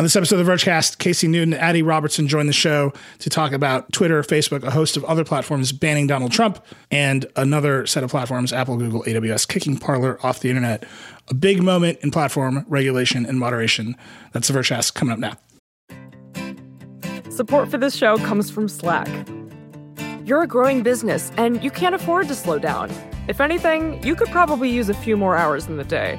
On this episode of the Vergecast, Casey Newton and Adi Robertson join the show to talk about Twitter, Facebook, a host of other platforms banning Donald Trump, and another set of platforms, Apple, Google, AWS, kicking Parler off the internet. A big moment in platform regulation and moderation. That's the Vergecast coming up now. Support for this show comes from Slack. You're a growing business and you can't afford to slow down. If anything, you could probably use a few more hours in the day.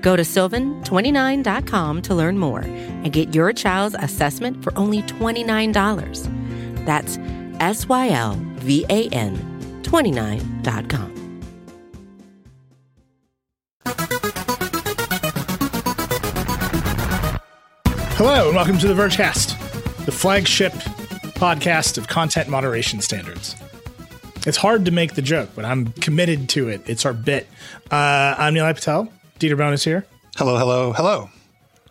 Go to sylvan29.com to learn more and get your child's assessment for only $29. That's S Y L V A N 29.com. Hello, and welcome to the Vergecast, the flagship podcast of content moderation standards. It's hard to make the joke, but I'm committed to it. It's our bit. Uh, I'm Nilay Patel. Dieter Bohn is here. Hello, hello, hello.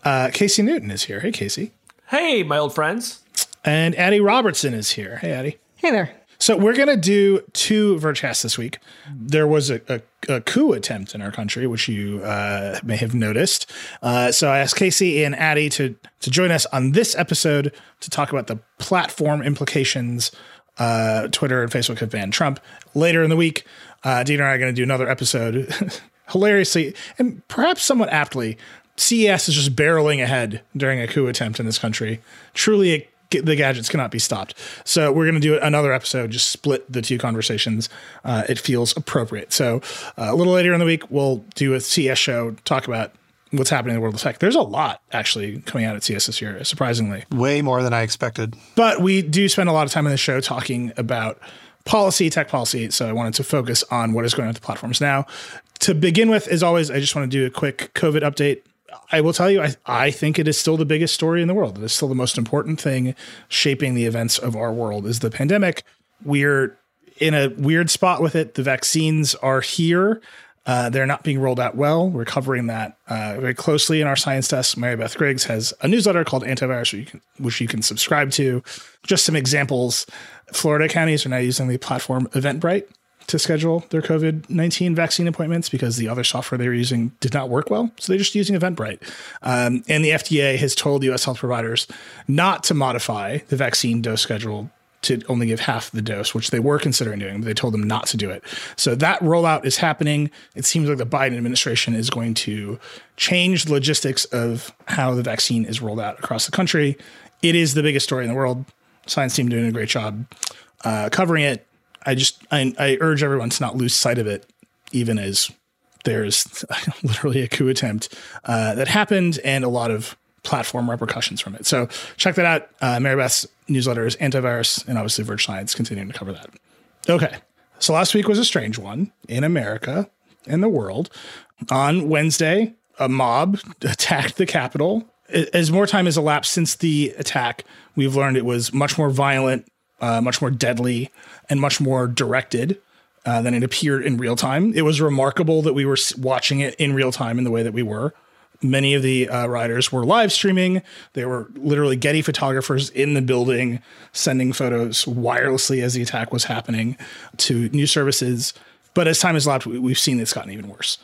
Uh, Casey Newton is here. Hey, Casey. Hey, my old friends. And Adi Robertson is here. Hey, Adi. Hey there. So we're going to do two Vergecasts this week. There was a, a, a, coup attempt in our country, which you uh, may have noticed. Uh, so I asked Casey and Adi to, to join us on this episode to talk about the platform implications uh, Twitter and Facebook have banned Trump. Later in the week, uh, Dieter and I are going to do another episode. Hilariously, and perhaps somewhat aptly, CES is just barreling ahead during a coup attempt in this country. Truly, it, the gadgets cannot be stopped. So we're going to do another episode, just split the two conversations. Uh, it feels appropriate. So uh, a little later in the week, we'll do a CES show, talk about what's happening in the world of tech. There's a lot actually coming out at CES this year, surprisingly. Way more than I expected. But we do spend a lot of time in the show talking about policy, tech policy. So I wanted to focus on what is going on with the platforms now. To begin with, as always, I just want to do a quick COVID update. I will tell you, I, I think it is still the biggest story in the world. It is still the most important thing shaping the events of our world is the pandemic. We're in a weird spot with it. The vaccines are here. Uh, they're not being rolled out well. We're covering that uh, very closely in our science desk. Mary Beth Griggs has a newsletter called Antivirus, which you, can, which you can subscribe to. Just some examples. Florida counties are now using the platform Eventbrite to schedule their COVID 19 vaccine appointments because the other software they were using did not work well. So they're just using Eventbrite. Um, and the FDA has told US health providers not to modify the vaccine dose schedule to only give half the dose, which they were considering doing, but they told them not to do it. So that rollout is happening. It seems like the Biden administration is going to change the logistics of how the vaccine is rolled out across the country. It is the biggest story in the world. Science team doing a great job uh, covering it. I just I, I urge everyone to not lose sight of it, even as there's literally a coup attempt uh, that happened and a lot of platform repercussions from it. So check that out. Uh, Mary Beth's newsletter is antivirus, and obviously Verge Science continuing to cover that. Okay, so last week was a strange one in America and the world. On Wednesday, a mob attacked the Capitol. As more time has elapsed since the attack, we've learned it was much more violent, uh, much more deadly, and much more directed uh, than it appeared in real time. It was remarkable that we were watching it in real time in the way that we were. Many of the uh, riders were live streaming. They were literally Getty photographers in the building, sending photos wirelessly as the attack was happening to news services. But as time has elapsed, we've seen it's gotten even worse.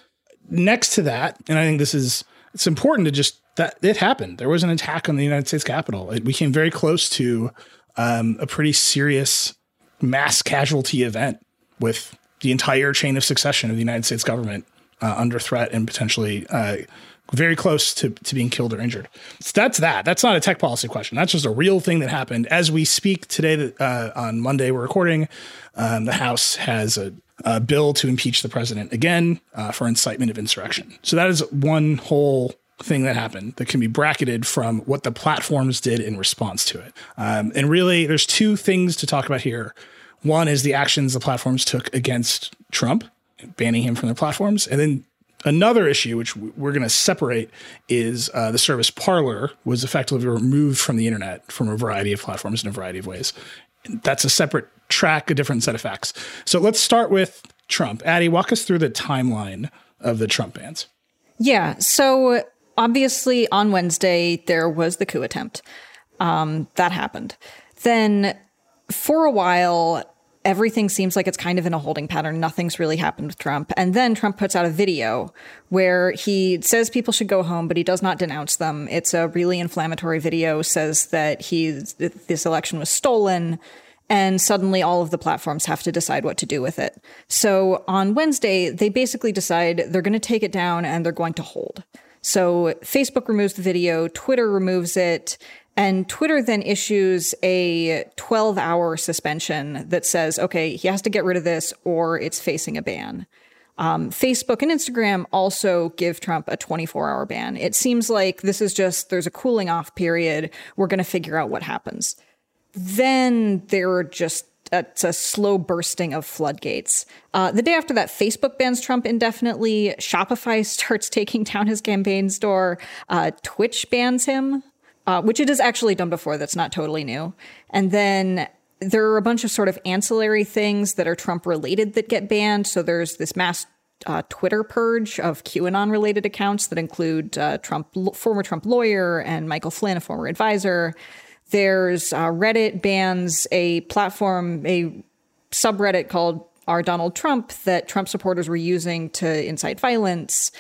Next to that, and I think this is it's important to just that it happened. There was an attack on the United States Capitol. It, we came very close to um, a pretty serious mass casualty event with the entire chain of succession of the United States government uh, under threat and potentially uh, very close to, to being killed or injured. So that's that. That's not a tech policy question. That's just a real thing that happened. As we speak today, uh, on Monday, we're recording, um, the House has a, a, bill to impeach the president again uh, for incitement of insurrection. So that is one whole thing that happened that can be bracketed from what the platforms did in response to it. Um, and really, there's two things to talk about here. One is the actions the platforms took against Trump, banning him from their platforms. And then another issue, which we're going to separate, is uh, the service Parler was effectively removed from the internet from a variety of platforms in a variety of ways. That's a separate track, a different set of facts. So let's start with Trump. Adi, walk us through the timeline of the Trump bans. Yeah. So obviously on Wednesday, there was the coup attempt. Um, that happened. Then for a while, everything seems like it's kind of in a holding pattern. Nothing's really happened with Trump. And then Trump puts out a video where he says people should go home, but he does not denounce them. It's a really inflammatory video, says that he, this election was stolen. And suddenly all of the platforms have to decide what to do with it. So on Wednesday, they basically decide they're going to take it down and they're going to hold. So Facebook removes the video, Twitter removes it, and Twitter then issues a 12 hour suspension that says, okay, he has to get rid of this or it's facing a ban. Um, Facebook and Instagram also give Trump a 24 hour ban. It seems like this is just, there's a cooling off period. We're going to figure out what happens. Then there are just it's a slow bursting of floodgates. Uh, the day after that, Facebook bans Trump indefinitely. Shopify starts taking down his campaign store. Uh, Twitch bans him, uh, which it has actually done before. That's not totally new. And then there are a bunch of sort of ancillary things that are Trump related that get banned. So there's this mass uh, Twitter purge of QAnon related accounts that include uh, Trump, former Trump lawyer and Michael Flynn, a former advisor. There's uh, Reddit bans a platform, a subreddit called R Donald Trump that Trump supporters were using to incite violence.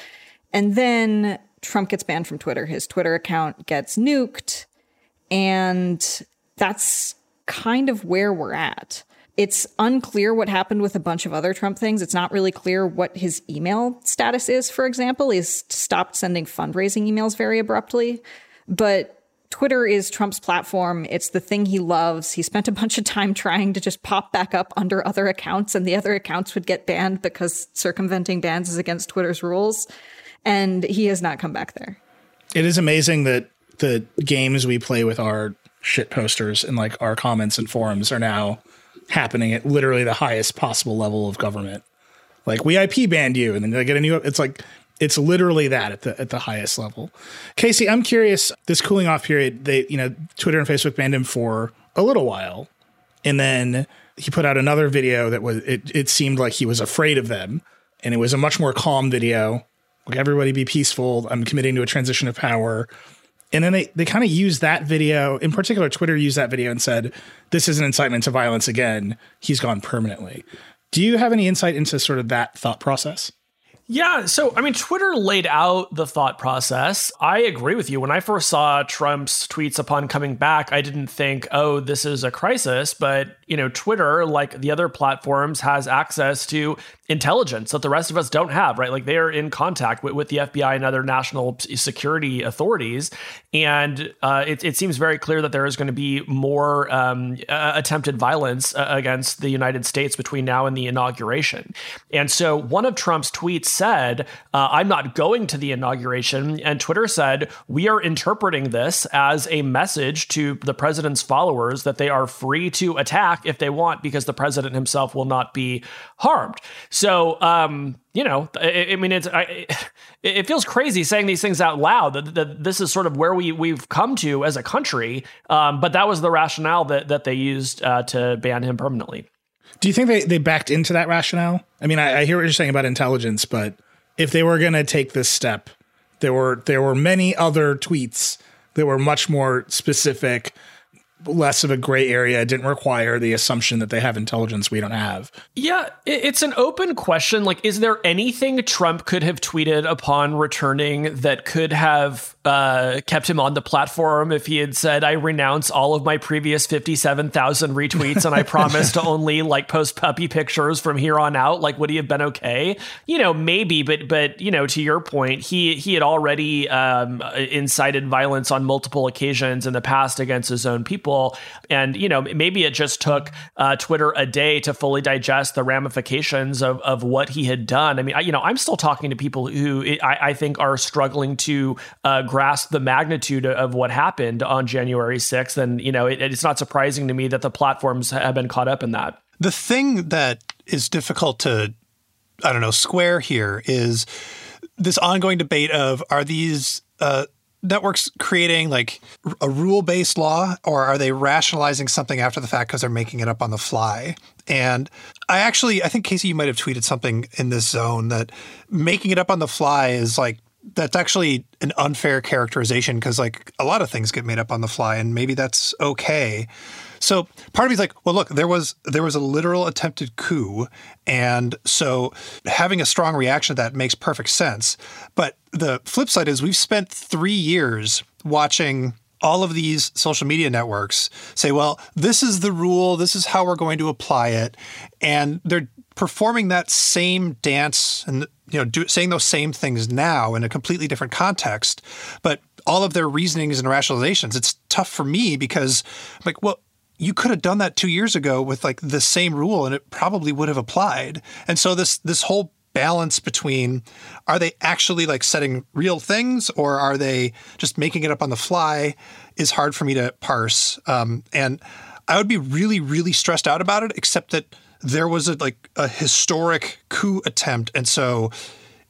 And then Trump gets banned from Twitter. His Twitter account gets nuked. And that's kind of where we're at. It's unclear what happened with a bunch of other Trump things. It's not really clear what his email status is, for example. He's stopped sending fundraising emails very abruptly. But Twitter is Trump's platform. It's the thing he loves. He spent a bunch of time trying to just pop back up under other accounts, and the other accounts would get banned because circumventing bans is against Twitter's rules. And he has not come back there. It is amazing that the games we play with our shit posters and like our comments and forums are now happening at literally the highest possible level of government. Like we IP banned you, and then they get a new. It's like it's literally that at the at the highest level. Casey, I'm curious. This cooling off period, they you know Twitter and Facebook banned him for a little while, and then he put out another video that was it. It seemed like he was afraid of them, and it was a much more calm video. Like everybody be peaceful. I'm committing to a transition of power. And then they, they kind of used that video, in particular, Twitter used that video and said, This is an incitement to violence again. He's gone permanently. Do you have any insight into sort of that thought process? Yeah, so I mean, Twitter laid out the thought process. I agree with you. When I first saw Trump's tweets upon coming back, I didn't think, oh, this is a crisis. But, you know, Twitter, like the other platforms, has access to intelligence that the rest of us don't have, right? Like they are in contact with, with the FBI and other national security authorities. And uh, it, it, seems very clear that there is going to be more um, uh, attempted violence uh, against the United States between now and the inauguration. And so one of Trump's tweets said, uh, I'm not going to the inauguration. And Twitter said, We are interpreting this as a message to the president's followers that they are free to attack if they want because the president himself will not be harmed. So, um, you know, I, I mean, it's I, it feels crazy saying these things out loud. That, that, this is sort of where we we've come to as a country. Um, but that was the rationale that that they used uh, to ban him permanently. Do you think they, they backed into that rationale? I mean, I, I hear what you're saying about intelligence, but if they were going to take this step, there were there were many other tweets that were much more specific, less of a gray area. It didn't require the assumption that they have intelligence we don't have. Yeah, it's an open question. Like, is there anything Trump could have tweeted upon returning that could have uh, kept him on the platform if he had said, I renounce all of my previous 57,000 retweets and I promise to only like post puppy pictures from here on out? Like, would he have been okay? You know, maybe, but, but, you know, to your point, he, he had already um, incited violence on multiple occasions in the past against his own people. And, you know, maybe it just took uh, Twitter a day to fully digest the ramifications of, of what he had done. I mean, I, you know, I'm still talking to people who I, I think are struggling to uh, grasp the magnitude of what happened on January 6th. And, you know, it, it's not surprising to me that the platforms have been caught up in that. The thing that is difficult to, I don't know, square here is this ongoing debate of are these uh, networks creating like a rule based law or are they rationalizing something after the fact because they're making it up on the fly? And I actually, I think Casey, you might have tweeted something in this zone that making it up on the fly is like that's actually an unfair characterization because like a lot of things get made up on the fly and maybe that's okay so part of me is like well look there was there was a literal attempted coup and so having a strong reaction to that makes perfect sense but the flip side is we've spent three years watching all of these social media networks say, well, this is the rule, this is how we're going to apply it. And they're performing that same dance and you know do, saying those same things now in a completely different context but all of their reasonings and rationalizations it's tough for me because I'm like well you could have done that 2 years ago with like the same rule and it probably would have applied and so this this whole balance between are they actually like setting real things or are they just making it up on the fly is hard for me to parse. Um, and I would be really, really stressed out about it, except that there was a like a historic coup attempt. And so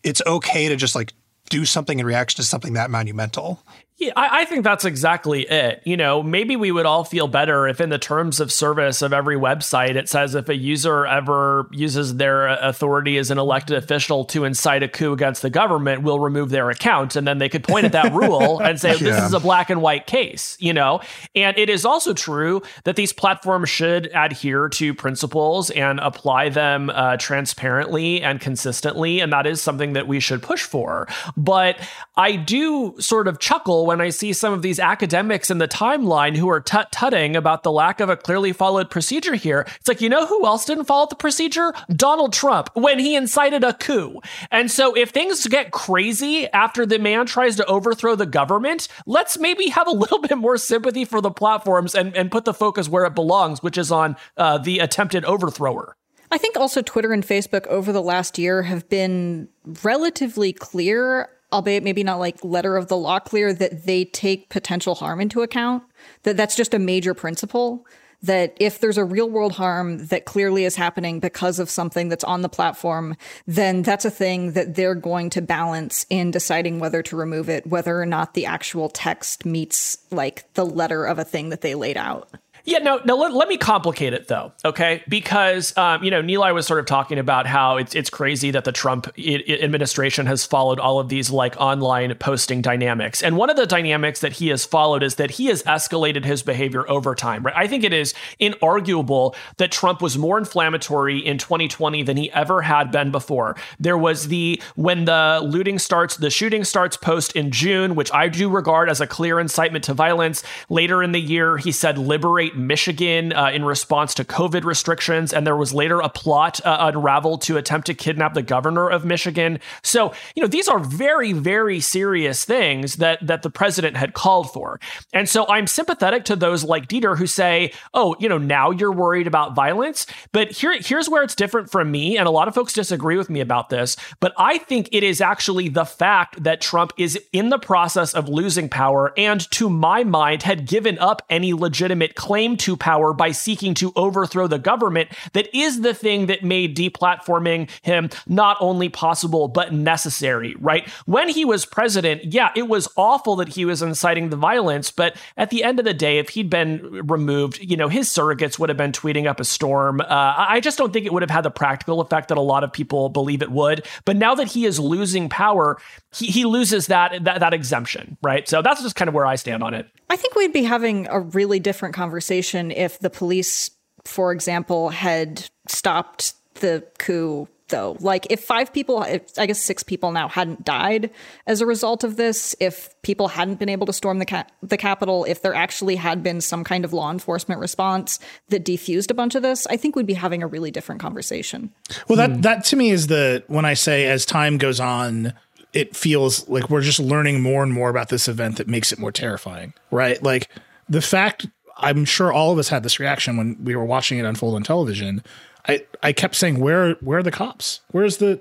it's okay to just like do something in reaction to something that monumental. Yeah, I, I, think that's exactly it. You know, maybe we would all feel better if, in the terms of service of every website, it says if a user ever uses their authority as an elected official to incite a coup against the government, we'll remove their account. And then they could point at that rule and say, yeah. this is a black and white case, you know? And it is also true that these platforms should adhere to principles and apply them uh, transparently and consistently. And that is something that we should push for. But I do sort of chuckle when I see some of these academics in the timeline who are tut tutting about the lack of a clearly followed procedure here. It's like, you know who else didn't follow the procedure? Donald Trump when he incited a coup. And so if things get crazy after the man tries to overthrow the government, let's maybe have a little bit more sympathy for the platforms and, and put the focus where it belongs, which is on uh, the attempted overthrower. I think also Twitter and Facebook over the last year have been relatively clear albeit maybe not like letter of the law clear, that they take potential harm into account. That that's just a major principle. That if there's a real world harm that clearly is happening because of something that's on the platform, then that's a thing that they're going to balance in deciding whether to remove it, whether or not the actual text meets like the letter of a thing that they laid out. Yeah, no, no. Let, let me complicate it though, okay? Because um, you know, Nilay was sort of talking about how it's it's crazy that the Trump I- administration has followed all of these like online posting dynamics, and one of the dynamics that he has followed is that he has escalated his behavior over time. Right? I think it is inarguable that Trump was more inflammatory in 2020 than he ever had been before. There was the when the looting starts, the shooting starts post in June, which I do regard as a clear incitement to violence. Later in the year, he said liberate Michigan uh, in response to COVID restrictions, and there was later a plot uh, unraveled to attempt to kidnap the governor of Michigan. So, you know, these are very, very serious things that that the president had called for. And so I'm sympathetic to those like Dieter who say, oh, you know, now you're worried about violence. But here, here's where it's different from me, and a lot of folks disagree with me about this. But I think it is actually the fact that Trump is in the process of losing power and, to my mind, had given up any legitimate claim claim to power by seeking to overthrow the government that is the thing that made deplatforming him not only possible but necessary, right? When he was president, yeah, it was awful that he was inciting the violence, but at the end of the day, if he'd been removed, you know, his surrogates would have been tweeting up a storm. Uh, I just don't think it would have had the practical effect that a lot of people believe it would. But now that he is losing power, he, he loses that, that that exemption, right? So that's just kind of where I stand on it. I think we'd be having a really different conversation if the police, for example, had stopped the coup though. Like if five people, if, I guess six people now hadn't died as a result of this, if people hadn't been able to storm the ca- the Capitol, if there actually had been some kind of law enforcement response that defused a bunch of this, I think we'd be having a really different conversation. Well, that hmm. that to me is the when I say as time goes on, it feels like we're just learning more and more about this event that makes it more terrifying, right? Like the fact I'm sure all of us had this reaction when we were watching it unfold on television. I, I kept saying, where where are the cops? Where's the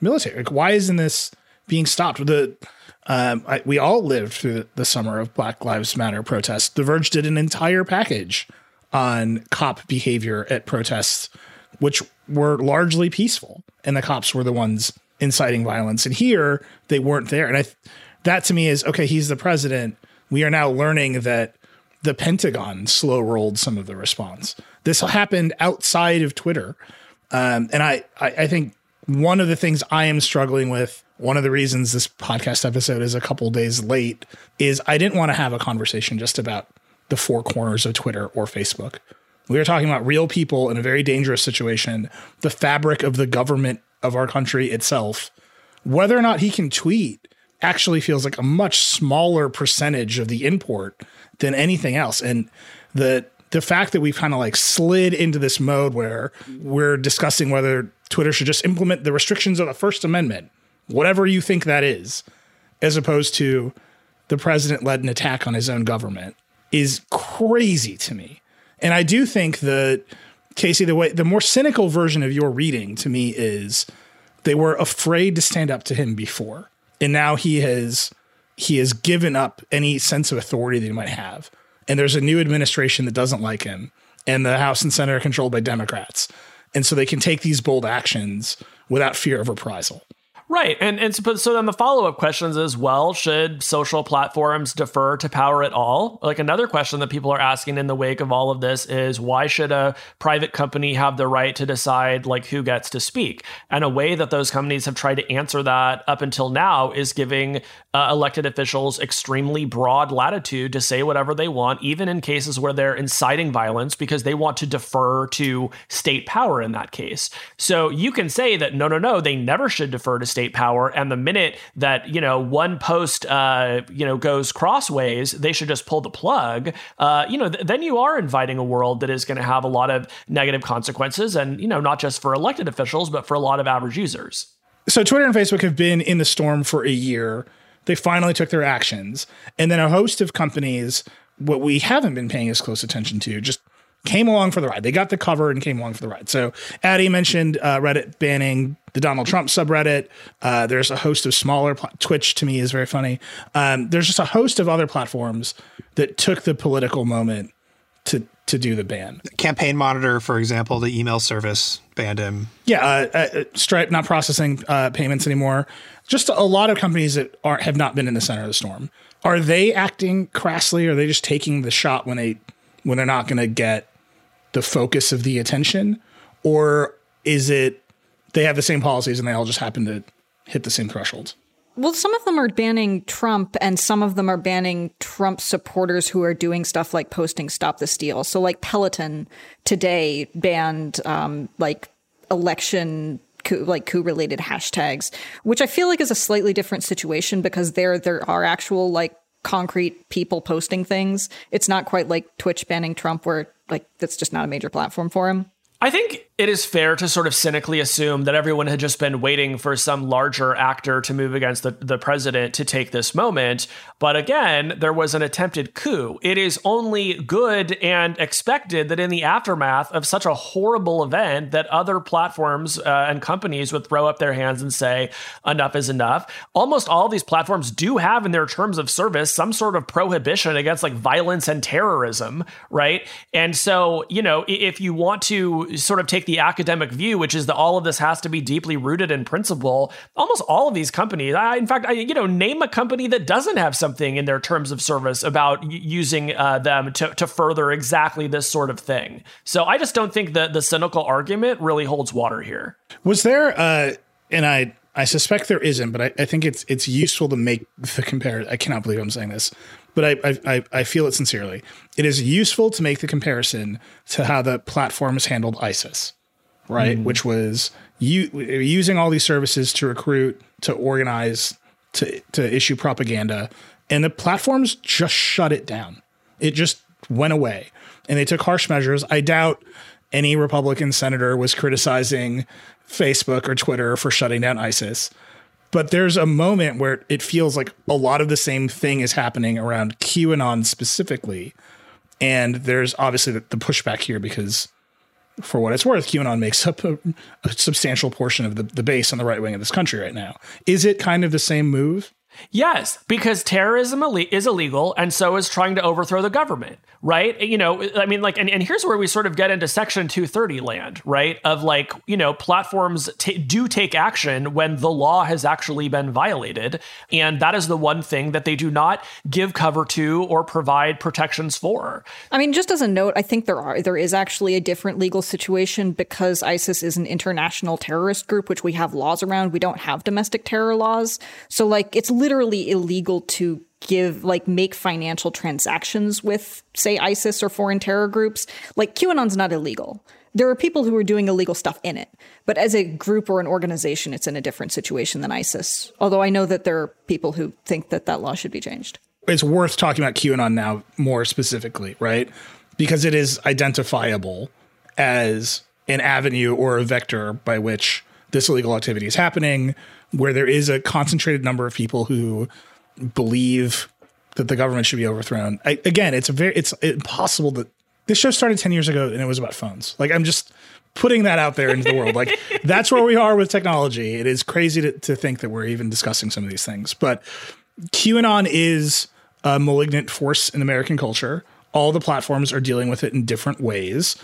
military? Like, why isn't this being stopped? The um, I, we all lived through the summer of Black Lives Matter protests. The Verge did an entire package on cop behavior at protests, which were largely peaceful, and the cops were the ones inciting violence. And here they weren't there. And I, that to me is okay. He's the president. We are now learning that the Pentagon slow rolled some of the response. This happened outside of Twitter. Um, and I, I, I think one of the things I am struggling with, one of the reasons this podcast episode is a couple days late, is I didn't want to have a conversation just about the four corners of Twitter or Facebook. We are talking about real people in a very dangerous situation, the fabric of the government of our country itself. Whether or not he can tweet actually feels like a much smaller percentage of the import than anything else. And the the fact that we've kind of like slid into this mode where we're discussing whether Twitter should just implement the restrictions of the First Amendment, whatever you think that is, as opposed to the president led an attack on his own government, is crazy to me. And I do think that Casey, the way the more cynical version of your reading to me is they were afraid to stand up to him before. And now he has he has given up any sense of authority that he might have and there's a new administration that doesn't like him, and the House and Senate are controlled by Democrats. And so they can take these bold actions without fear of reprisal. Right. And and so, so then the follow-up questions is well, should social platforms defer to power at all? Like another question that people are asking in the wake of all of this is why should a private company have the right to decide like who gets to speak? And a way that those companies have tried to answer that up until now is giving uh, elected officials extremely broad latitude to say whatever they want, even in cases where they're inciting violence because they want to defer to state power in that case. So you can say that no, no, no, they never should defer to state power. And the minute that you know one post uh, you know goes crossways, they should just pull the plug. Uh, you know, th- then you are inviting a world that is going to have a lot of negative consequences, and you know, not just for elected officials, but for a lot of average users. So Twitter and Facebook have been in the storm for a year. They finally took their actions, and then a host of companies, what we haven't been paying as close attention to, just came along for the ride. They got the cover and came along for the ride. So Adi mentioned uh, Reddit banning the Donald Trump subreddit. Uh, there's a host of smaller pl- Twitch to me is very funny. Um, there's just a host of other platforms that took the political moment to to do the ban. Campaign Monitor, for example, the email service banned him. Yeah, uh, uh, Stripe not processing uh, payments anymore. Just a lot of companies that are have not been in the center of the storm. Are they acting crassly? Or are they just taking the shot when they when they're not going to get the focus of the attention, or is it they have the same policies and they all just happen to hit the same thresholds? Well, some of them are banning Trump, and some of them are banning Trump supporters who are doing stuff like posting "Stop the Steal." So, like Peloton today banned um, like election coup, like coup related hashtags, which I feel like is a slightly different situation because there there are actual like concrete people posting things. It's not quite like Twitch banning Trump, where like that's just not a major platform for him. I think it is fair to sort of cynically assume that everyone had just been waiting for some larger actor to move against the, the president to take this moment. But again, there was an attempted coup. It is only good and expected that in the aftermath of such a horrible event that other platforms uh, and companies would throw up their hands and say enough is enough. Almost all these platforms do have in their terms of service some sort of prohibition against like violence and terrorism, right? And so, you know, if you want to sort of take the academic view, which is that all of this has to be deeply rooted in principle. Almost all of these companies, I, in fact, I, you know, name a company that doesn't have something in their terms of service about using uh, them to, to further exactly this sort of thing. So I just don't think that the cynical argument really holds water here. Was there, uh, and I, I suspect there isn't, but I, I think it's it's useful to make the comparison. I cannot believe I'm saying this, but I, I I feel it sincerely. It is useful to make the comparison to how the platforms handled ISIS right? Mm. Which was you using all these services to recruit, to organize, to to issue propaganda, and the platforms just shut it down. It just went away, and they took harsh measures. I doubt any Republican senator was criticizing Facebook or Twitter for shutting down ISIS. But there's a moment where it feels like a lot of the same thing is happening around QAnon specifically. And there's obviously the, the pushback here because, for what it's worth, QAnon makes up a, a substantial portion of the, the base on the right wing of this country right now. Is it kind of the same move? Yes, because terrorism is illegal, and so is trying to overthrow the government, right? You know, I mean, like, and, and here's where we sort of get into Section 230 land, right? Of like, you know, platforms t- do take action when the law has actually been violated. And that is the one thing that they do not give cover to or provide protections for. I mean, just as a note, I think there are, there is actually a different legal situation because ISIS is an international terrorist group, which we have laws around. We don't have domestic terror laws. So, like, it's literally illegal to give like make financial transactions with say ISIS or foreign terror groups. Like QAnon's not illegal. There are people who are doing illegal stuff in it, but as a group or an organization, it's in a different situation than ISIS. Although I know that there are people who think that that law should be changed. It's worth talking about QAnon now more specifically, right? Because it is identifiable as an avenue or a vector by which this illegal activity is happening, where there is a concentrated number of people who believe that the government should be overthrown. I, again, it's a very it's impossible that this show started 10 years ago and it was about phones. Like I'm just putting that out there into the world. Like that's where we are with technology. It is crazy to, to think that we're even discussing some of these things. But QAnon is a malignant force in American culture. All the platforms are dealing with it in different ways.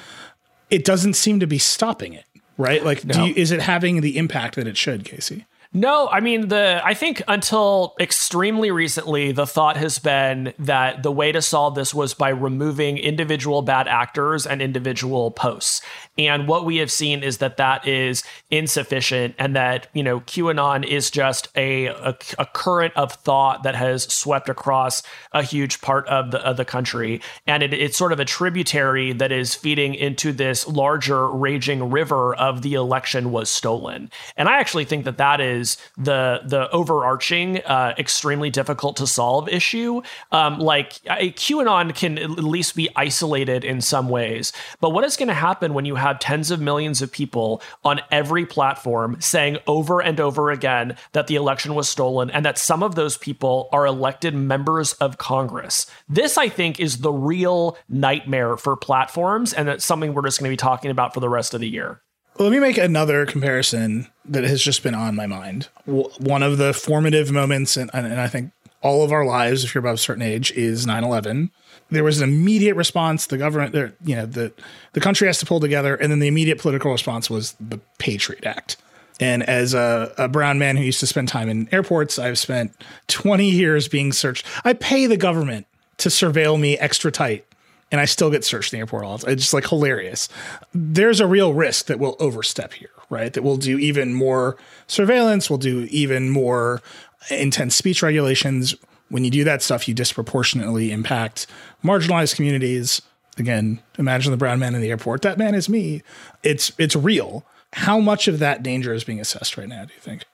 It doesn't seem to be stopping it, right? Like, no. you, is it having the impact that it should, Casey? No, I mean the I think until extremely recently the thought has been that the way to solve this was by removing individual bad actors and individual posts. And what we have seen is that that is insufficient and that, you know, QAnon is just a, a, a current of thought that has swept across a huge part of the, of the country. And it, it's sort of a tributary that is feeding into this larger raging river of the election was stolen. And I actually think that that is the, the overarching, uh, extremely difficult to solve issue. Um, like a QAnon can at least be isolated in some ways. But what is going to happen when you have tens of millions of people on every platform saying over and over again that the election was stolen and that some of those people are elected members of Congress. This, I think, is the real nightmare for platforms, and that's something we're just going to be talking about for the rest of the year. Let me make another comparison that has just been on my mind. One of the formative moments, and, I think all of our lives, if you're above a certain age, is 9 11 there was an immediate response. The government, you know, the the country has to pull together, and then the immediate political response was the Patriot Act. And as a, a, brown man who used to spend time in airports, I've spent 20 years being searched. I pay the government to surveil me extra tight, and I still get searched in the airport all the time. It's just like hilarious. There's a real risk that we'll overstep here, right? That we'll do even more surveillance, we'll do even more intense speech regulations when you do that stuff, you disproportionately impact marginalized communities. Again, imagine the brown man in the airport. That man is me. It's it's real. How much of that danger is being assessed right now? Do you think?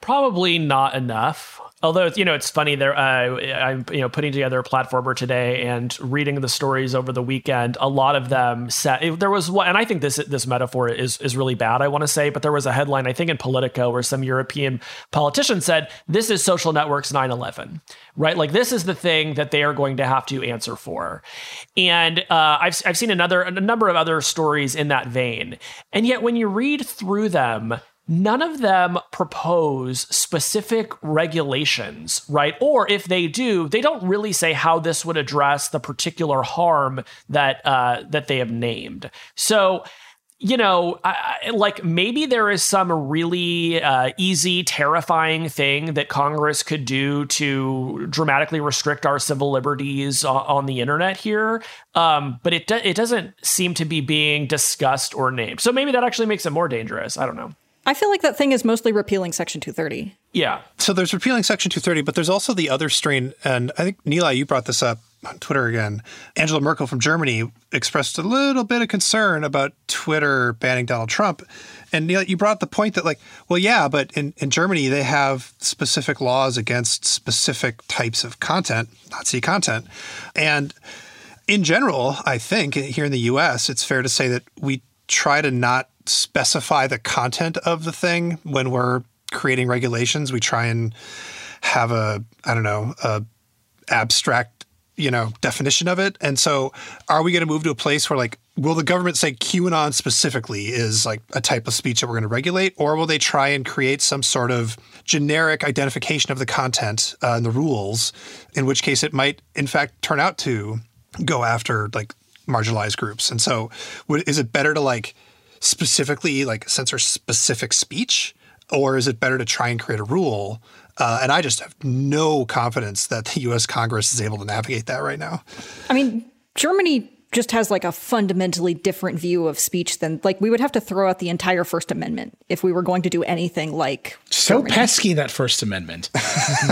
Probably not enough. Although you know it's funny, there uh, I'm you know putting together a platformer today and reading the stories over the weekend. A lot of them said there was one, and I think this this metaphor is is really bad. I want to say, but there was a headline I think in Politico where some European politician said this is social networks 9/11, right? Like this is the thing that they are going to have to answer for. And uh, I've I've seen another a number of other stories in that vein, and yet when you read through them, none of them propose specific regulations, right? Or if they do, they don't really say how this would address the particular harm that uh, that they have named. So you know, I, like maybe there is some really uh, easy, terrifying thing that Congress could do to dramatically restrict our civil liberties on, on the internet here, um, but it do- it doesn't seem to be being discussed or named. So maybe that actually makes it more dangerous. I don't know. I feel like that thing is mostly repealing Section 230. Yeah. So there's repealing Section 230, but there's also the other strain. And I think, Nilay, you brought this up on Twitter again. Angela Merkel from Germany expressed a little bit of concern about Twitter banning Donald Trump. And you, know, you brought the point that, like, well, yeah, but in, in Germany, they have specific laws against specific types of content, Nazi content. And in general, I think here in the US, it's fair to say that we try to not specify the content of the thing when we're creating regulations. We try and have a, I don't know, a abstract, you know, definition of it. And so are we going to move to a place where like will the government say QAnon specifically is like a type of speech that we're going to regulate, or will they try and create some sort of generic identification of the content uh, and the rules, in which case it might in fact turn out to go after like marginalized groups? And so, is it better to like specifically like censor specific speech, or is it better to try and create a rule? Uh, and I just have no confidence that the U.S. Congress is able to navigate that right now. I mean, Germany just has like a fundamentally different view of speech than like we would have to throw out the entire First Amendment if we were going to do anything like so Germany. pesky that First Amendment.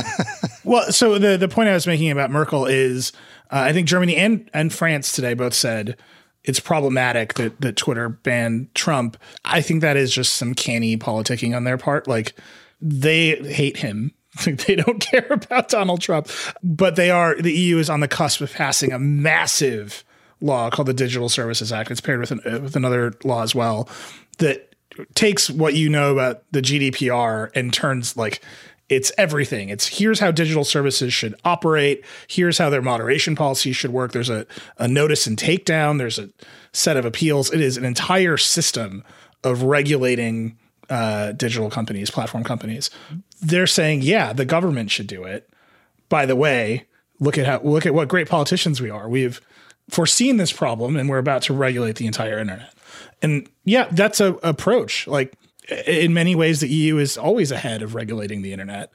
well, so the the point I was making about Merkel is uh, I think Germany and and France today both said it's problematic that that Twitter banned Trump. I think that is just some canny politicking on their part. Like they hate him. they don't care about Donald Trump, but they are. The EU is on the cusp of passing a massive law called the Digital Services Act. It's paired with an, with another law as well that takes what you know about the GDPR and turns like it's everything. It's here's how digital services should operate. Here's how their moderation policies should work. There's a, a notice and takedown. There's a set of appeals. It is an entire system of regulating uh, digital companies, platform companies. They're saying, yeah, the government should do it. By the way, look at how look at what great politicians we are. We've foreseen this problem and we're about to regulate the entire internet. And yeah, that's a approach. Like in many ways, the EU is always ahead of regulating the internet.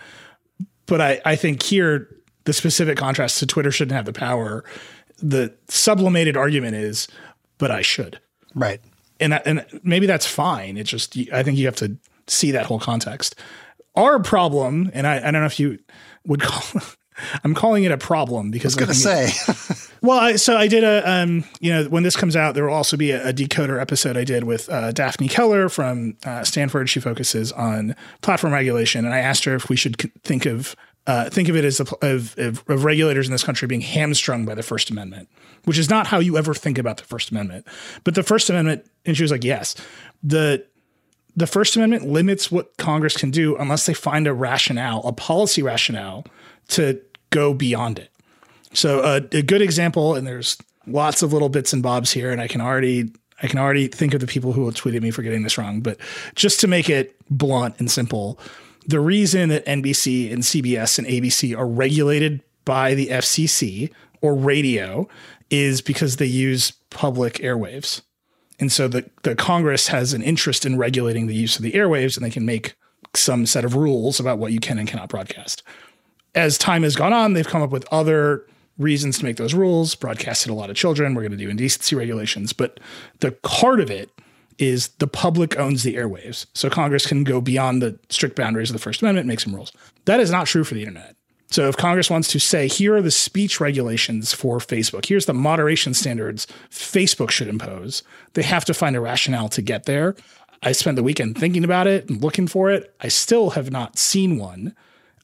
But I, I think here the specific contrast to Twitter shouldn't have the power. The sublimated argument is, but I should. Right. And and maybe that's fine. It's just I think you have to see that whole context. Our problem, and I, I don't know if you would call I'm calling it a problem because I was going to say. well, I, so I did a, um, you know, when this comes out, there will also be a, a decoder episode I did with uh, Daphne Keller from uh, Stanford. She focuses on platform regulation, and I asked her if we should think of uh, think of it as a, of, of, of regulators in this country being hamstrung by the First Amendment, which is not how you ever think about the First Amendment. But the First Amendment, and she was like, yes, the the First Amendment limits what Congress can do unless they find a rationale, a policy rationale to go beyond it. So uh, a good example, and there's lots of little bits and bobs here, and I can already I can already think of the people who will tweet at me for getting this wrong. But just to make it blunt and simple, the reason that NBC and CBS and ABC are regulated by the FCC or radio is because they use public airwaves. And so the, the Congress has an interest in regulating the use of the airwaves, and they can make some set of rules about what you can and cannot broadcast as time has gone on, they've come up with other reasons to make those rules, broadcasted a lot of children. We're going to do indecency regulations. But the heart of it is the public owns the airwaves. So Congress can go beyond the strict boundaries of the First Amendment, and make some rules. That is not true for the internet. So if Congress wants to say, here are the speech regulations for Facebook, here's the moderation standards Facebook should impose, they have to find a rationale to get there. I spent the weekend thinking about it and looking for it. I still have not seen one.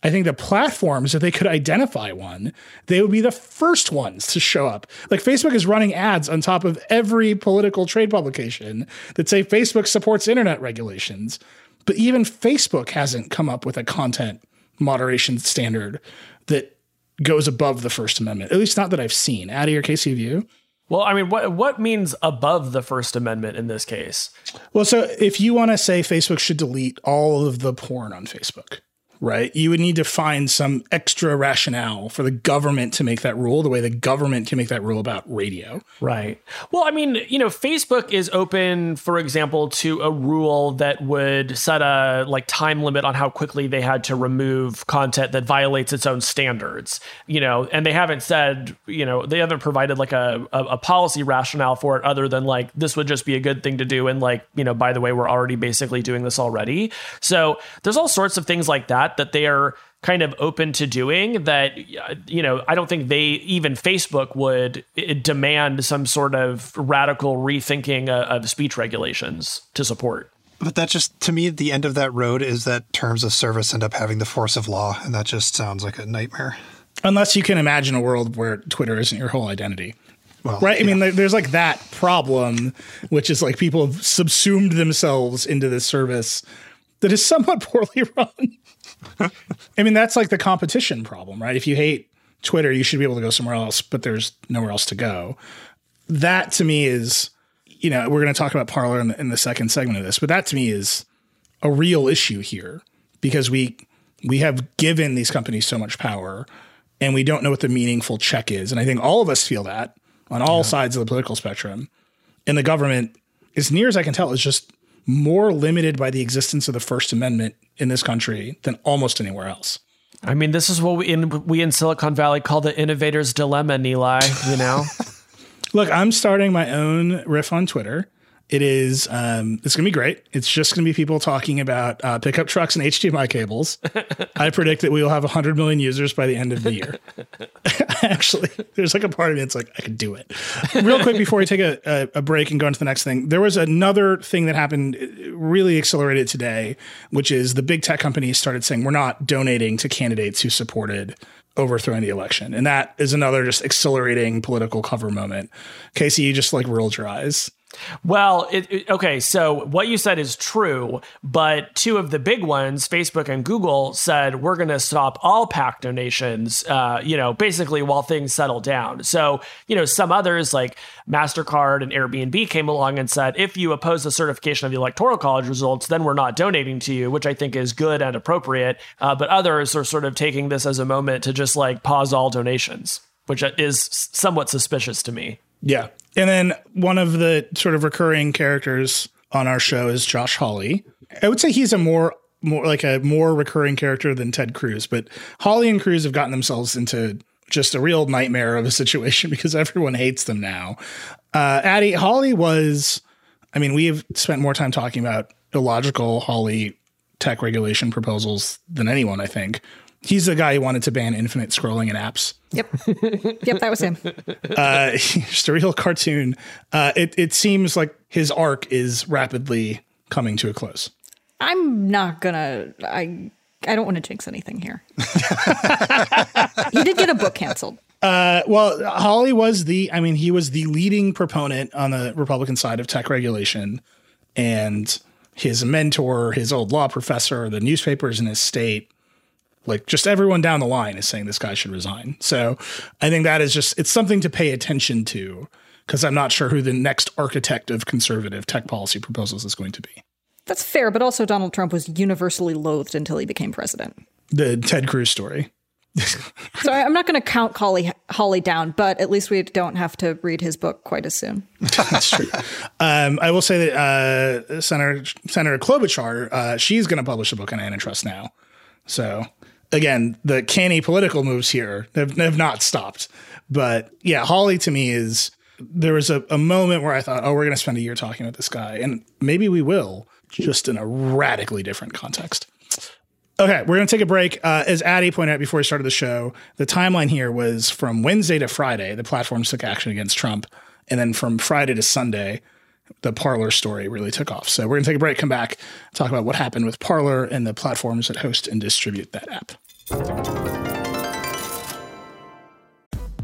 I think the platforms, if they could identify one, they would be the first ones to show up. Like Facebook is running ads on top of every political trade publication that say Facebook supports internet regulations. But even Facebook hasn't come up with a content moderation standard that goes above the First Amendment, at least not that I've seen. Adi or Casey, you? Well, I mean, what what means above the First Amendment in this case? Well, so if you want to say Facebook should delete all of the porn on Facebook, right? You would need to find some extra rationale for the government to make that rule the way the government can make that rule about radio. Right. Well, I mean, you know, Facebook is open, for example, to a rule that would set a like time limit on how quickly they had to remove content that violates its own standards, you know, and they haven't said, you know, they haven't provided like a, a, a policy rationale for it other than like this would just be a good thing to do. And like, you know, by the way, we're already basically doing this already. So there's all sorts of things like that that they are kind of open to doing that you know i don't think they even facebook would eh, demand some sort of radical rethinking of speech regulations to support but that just to me the end of that road is that terms of service end up having the force of law and that just sounds like a nightmare unless you can imagine a world where twitter isn't your whole identity well, right. I mean, there's like that problem, which is like people have subsumed themselves into this service that is somewhat poorly run. I mean, that's like the competition problem, right? If you hate Twitter, you should be able to go somewhere else, but there's nowhere else to go. That to me is, you know, we're going to talk about Parler in the, in the second segment of this, but that to me is a real issue here because we we have given these companies so much power and we don't know what the meaningful check is. And I think all of us feel that on all yeah. sides of the political spectrum. And the government, as near as I can tell, is just more limited by the existence of the First Amendment in this country than almost anywhere else. I mean, this is what we in we in Silicon Valley call the innovator's dilemma, Nilay. You know. Look, I'm starting my own riff on Twitter. It is. Um, it's gonna be great. It's just gonna be people talking about uh, pickup trucks and HDMI cables. I predict that we will have 100 million users by the end of the year. Actually, there's like a part of me that's like I could do it. Real quick before we take a, a, a break and go into the next thing, there was another thing that happened uh, really accelerated today, which is the big tech companies started saying we're not donating to candidates who supported overthrowing the election. And that is another just accelerating political cover moment. Casey, you just like rolled your eyes. Well, it, it, okay, so what you said is true, but two of the big ones, Facebook and Google, said we're going to stop all PAC donations, uh, you know, basically while things settle down. So, you know, some others like MasterCard and Airbnb came along and said, if you oppose the certification of the Electoral College results, then we're not donating to you, which I think is good and appropriate. Uh, but others are sort of taking this as a moment to just like pause all donations, which is somewhat suspicious to me. Yeah. And then one of the sort of recurring characters on our show is Josh Hawley. I would say he's a more more like a more recurring character than Ted Cruz, but Hawley and Cruz have gotten themselves into just a real nightmare of a situation because everyone hates them now. Uh, Adi Hawley was, I mean, we have spent more time talking about illogical Hawley tech regulation proposals than anyone, I think. He's the guy who wanted to ban infinite scrolling in apps. Yep. yep, that was him. Uh, just a real cartoon. Uh, it, it seems like his arc is rapidly coming to a close. I'm not gonna. I I don't want to jinx anything here. he did get a book canceled. Uh, well, Hawley was the. I mean, he was the leading proponent on the Republican side of tech regulation, and his mentor, his old law professor, the newspapers in his state like just everyone down the line is saying this guy should resign. So I think that is just it's something to pay attention to because I'm not sure who the next architect of conservative tech policy proposals is going to be. That's fair, but also Donald Trump was universally loathed until he became president. The Ted Cruz story. so I'm not going to count Holly, Hawley down, but at least we don't have to read his book quite as soon. That's true. Um, I will say that uh, Senator Senator Klobuchar, uh, she's going to publish a book on antitrust now. So again, the canny political moves here have, have not stopped. But yeah, Hawley to me is there was a, a moment where I thought, oh, we're going to spend a year talking about this guy. And maybe we will, just in a radically different context. Okay, we're going to take a break. Uh, as Adi pointed out before we started the show, the timeline here was from Wednesday to Friday, the platforms took action against Trump. And then from Friday to Sunday, the Parler story really took off. So we're going to take a break, come back, talk about what happened with Parler and the platforms that host and distribute that app. Thank you.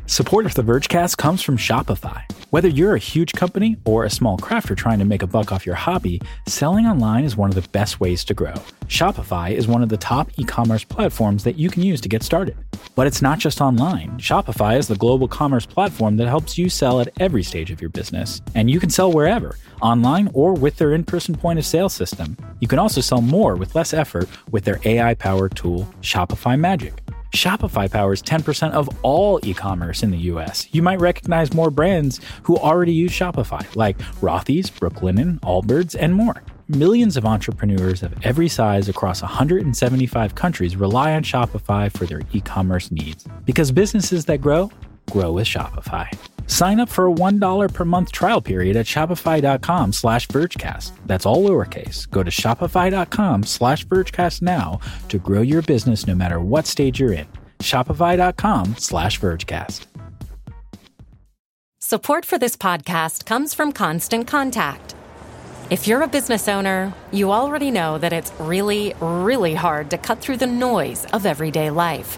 Support of the Vergecast comes from Shopify. Whether you're a huge company or a small crafter trying to make a buck off your hobby, selling online is one of the best ways to grow. Shopify is one of the top e commerce platforms that you can use to get started. But it's not just online. Shopify is the global commerce platform that helps you sell at every stage of your business. And you can sell wherever, online or with their in person point of sale system. You can also sell more with less effort with their AI powered tool, Shopify Magic. Shopify powers 10% of all e commerce in the US. You might recognize more brands who already use Shopify, like Rothy's, Brooklinen, Allbirds, and more. Millions of entrepreneurs of every size across 175 countries rely on Shopify for their e commerce needs. Because businesses that grow, grow with Shopify. Sign up for a $1 per month trial period at shopify.com slash vergecast. That's all lowercase. Go to shopify.com slash vergecast now to grow your business no matter what stage you're in. Shopify.com slash vergecast. Support for this podcast comes from Constant Contact. If you're a business owner, you already know that it's really, really hard to cut through the noise of everyday life.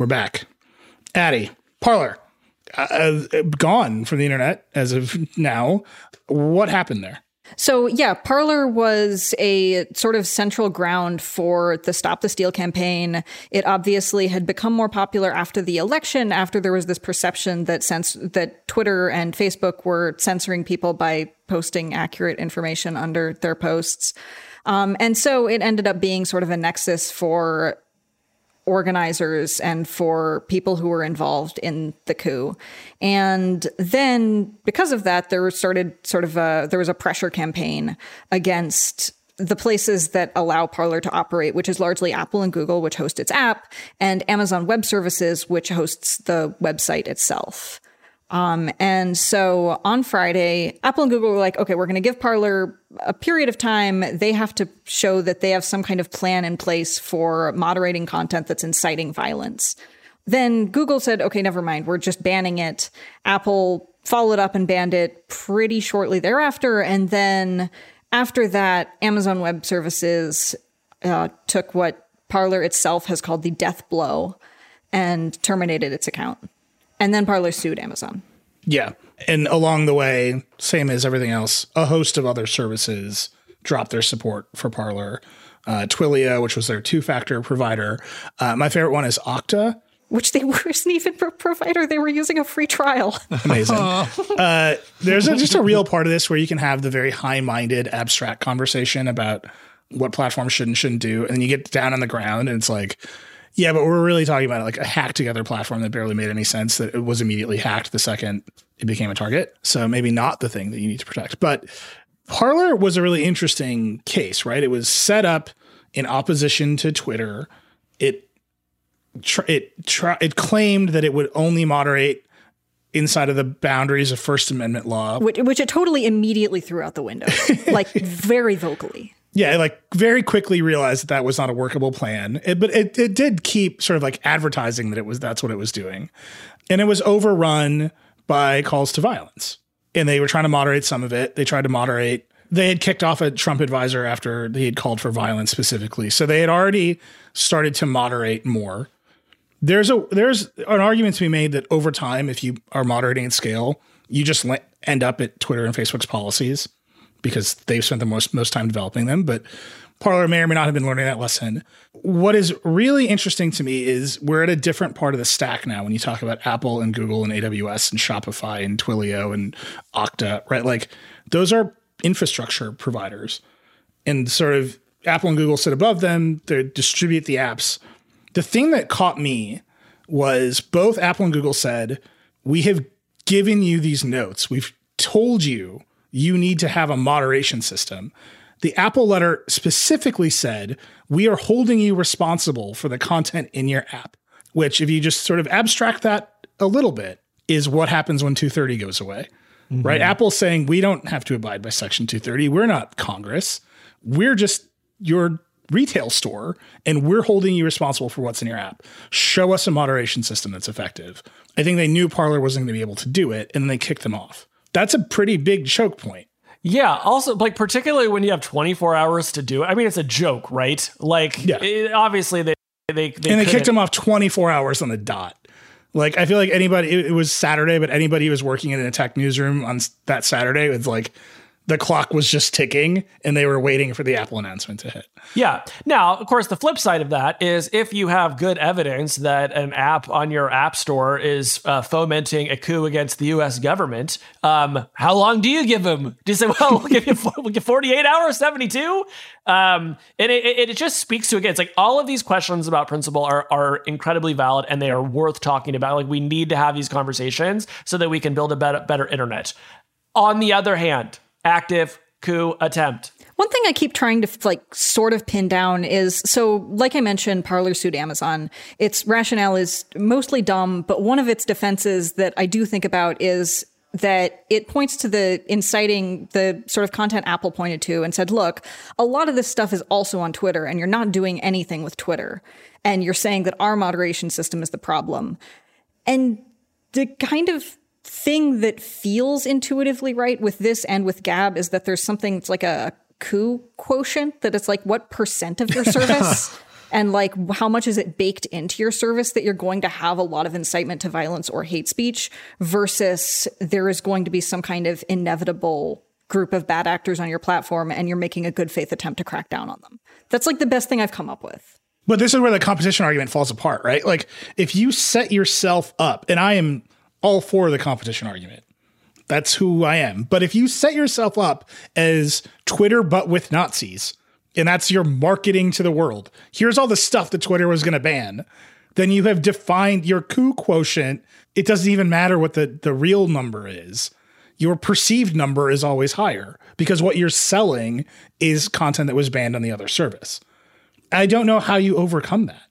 We're back. Adi, Parler, uh, uh, gone from the internet as of now. What happened there? So, yeah, Parler was a sort of central ground for the Stop the Steal campaign. It obviously had become more popular after the election, after there was this perception that sense that Twitter and Facebook were censoring people by posting accurate information under their posts. Um, and so it ended up being sort of a nexus for organizers and for people who were involved in the coup. And then because of that, there started sort of a, there was a pressure campaign against the places that allow Parler to operate, which is largely Apple and Google, which host its app, and Amazon Web Services, which hosts the website itself. Um, and so on Friday, Apple and Google were like, okay, we're going to give Parler a period of time. They have to show that they have some kind of plan in place for moderating content that's inciting violence. Then Google said, okay, never mind. We're just banning it. Apple followed up and banned it pretty shortly thereafter. And then after that, Amazon Web Services uh, took what Parler itself has called the death blow and terminated its account. And then Parler sued Amazon. Yeah. And along the way, same as everything else, a host of other services dropped their support for Parler. Uh, Twilio, which was their two factor provider. Uh, my favorite one is Okta. Which they weren't even a provider. They were using a free trial. Amazing. uh, there's a, just a real part of this where you can have the very high minded, abstract conversation about what platforms should and shouldn't do. And then you get down on the ground and it's like, yeah, but we're really talking about like a hacked together platform that barely made any sense that it was immediately hacked the second it became a target. So maybe not the thing that you need to protect. But Parler was a really interesting case, right? It was set up in opposition to Twitter. It it it claimed that it would only moderate inside of the boundaries of First Amendment law, which, which it totally immediately threw out the window, like very vocally yeah, like very quickly realized that that was not a workable plan. It, but it, it did keep sort of like advertising that it was that's what it was doing, and it was overrun by calls to violence. And they were trying to moderate some of it. They tried to moderate. They had kicked off a Trump advisor after he had called for violence specifically. So they had already started to moderate more. There's a there's an argument to be made that over time, if you are moderating at scale, you just end up at Twitter and Facebook's policies because they've spent the most most time developing them. But Parler may or may not have been learning that lesson. What is really interesting to me is we're at a different part of the stack now when you talk about Apple and Google and AWS and Shopify and Twilio and Okta, right? Like those are infrastructure providers. And sort of Apple and Google sit above them, they distribute the apps. The thing that caught me was both Apple and Google said, We have given you these notes. We've told you you need to have a moderation system. The Apple letter specifically said, we are holding you responsible for the content in your app, which, if you just sort of abstract that a little bit, is what happens when 230 goes away, mm-hmm. right? Apple's saying, we don't have to abide by Section 230. We're not Congress. We're just your retail store, and we're holding you responsible for what's in your app. Show us a moderation system that's effective. I think they knew Parler wasn't going to be able to do it, and then they kicked them off that's a pretty big choke point. Yeah. Also, like particularly when you have 24 hours to do it. I mean, it's a joke, right? Like, Yeah. it- obviously they they, they and they kicked him off 24 hours on the dot. Like I feel like anybody, it, it was Saturday, but anybody who was working in a tech newsroom on that Saturday was like, the clock was just ticking, and they were waiting for the Apple announcement to hit. Yeah. Now, of course, the flip side of that is if you have good evidence that an app on your app store is uh, fomenting a coup against the U.S. government, um, how long do you give them? Do you say, well, we'll give you we'll give 48 hours, 72? Um, and it, it, it just speaks to, again, it's like all of these questions about principle are, are incredibly valid and they are worth talking about. Like, we need to have these conversations so that we can build a better, better internet. On the other hand, active coup attempt. One thing I keep trying to like sort of pin down is so, like I mentioned, Parler sued Amazon. Its rationale is mostly dumb, but one of its defenses that I do think about is that it points to the inciting the sort of content Apple pointed to and said, look, a lot of this stuff is also on Twitter and you're not doing anything with Twitter. And you're saying that our moderation system is the problem. And the kind of thing that feels intuitively right with this and with Gab is that there's something it's like a coup quotient that it's like what percent of your service and like how much is it baked into your service that you're going to have a lot of incitement to violence or hate speech versus there is going to be some kind of inevitable group of bad actors on your platform and you're making a good faith attempt to crack down on them. That's like the best thing I've come up with. But this is where the competition argument falls apart, right? Like if you set yourself up, and I am all for the competition argument. That's who I am. But if you set yourself up as Twitter but with Nazis, and that's your marketing to the world, here's all the stuff that Twitter was going to ban, then you have defined your coup quotient. It doesn't even matter what the, the real number is. Your perceived number is always higher because what you're selling is content that was banned on the other service. I don't know how you overcome that.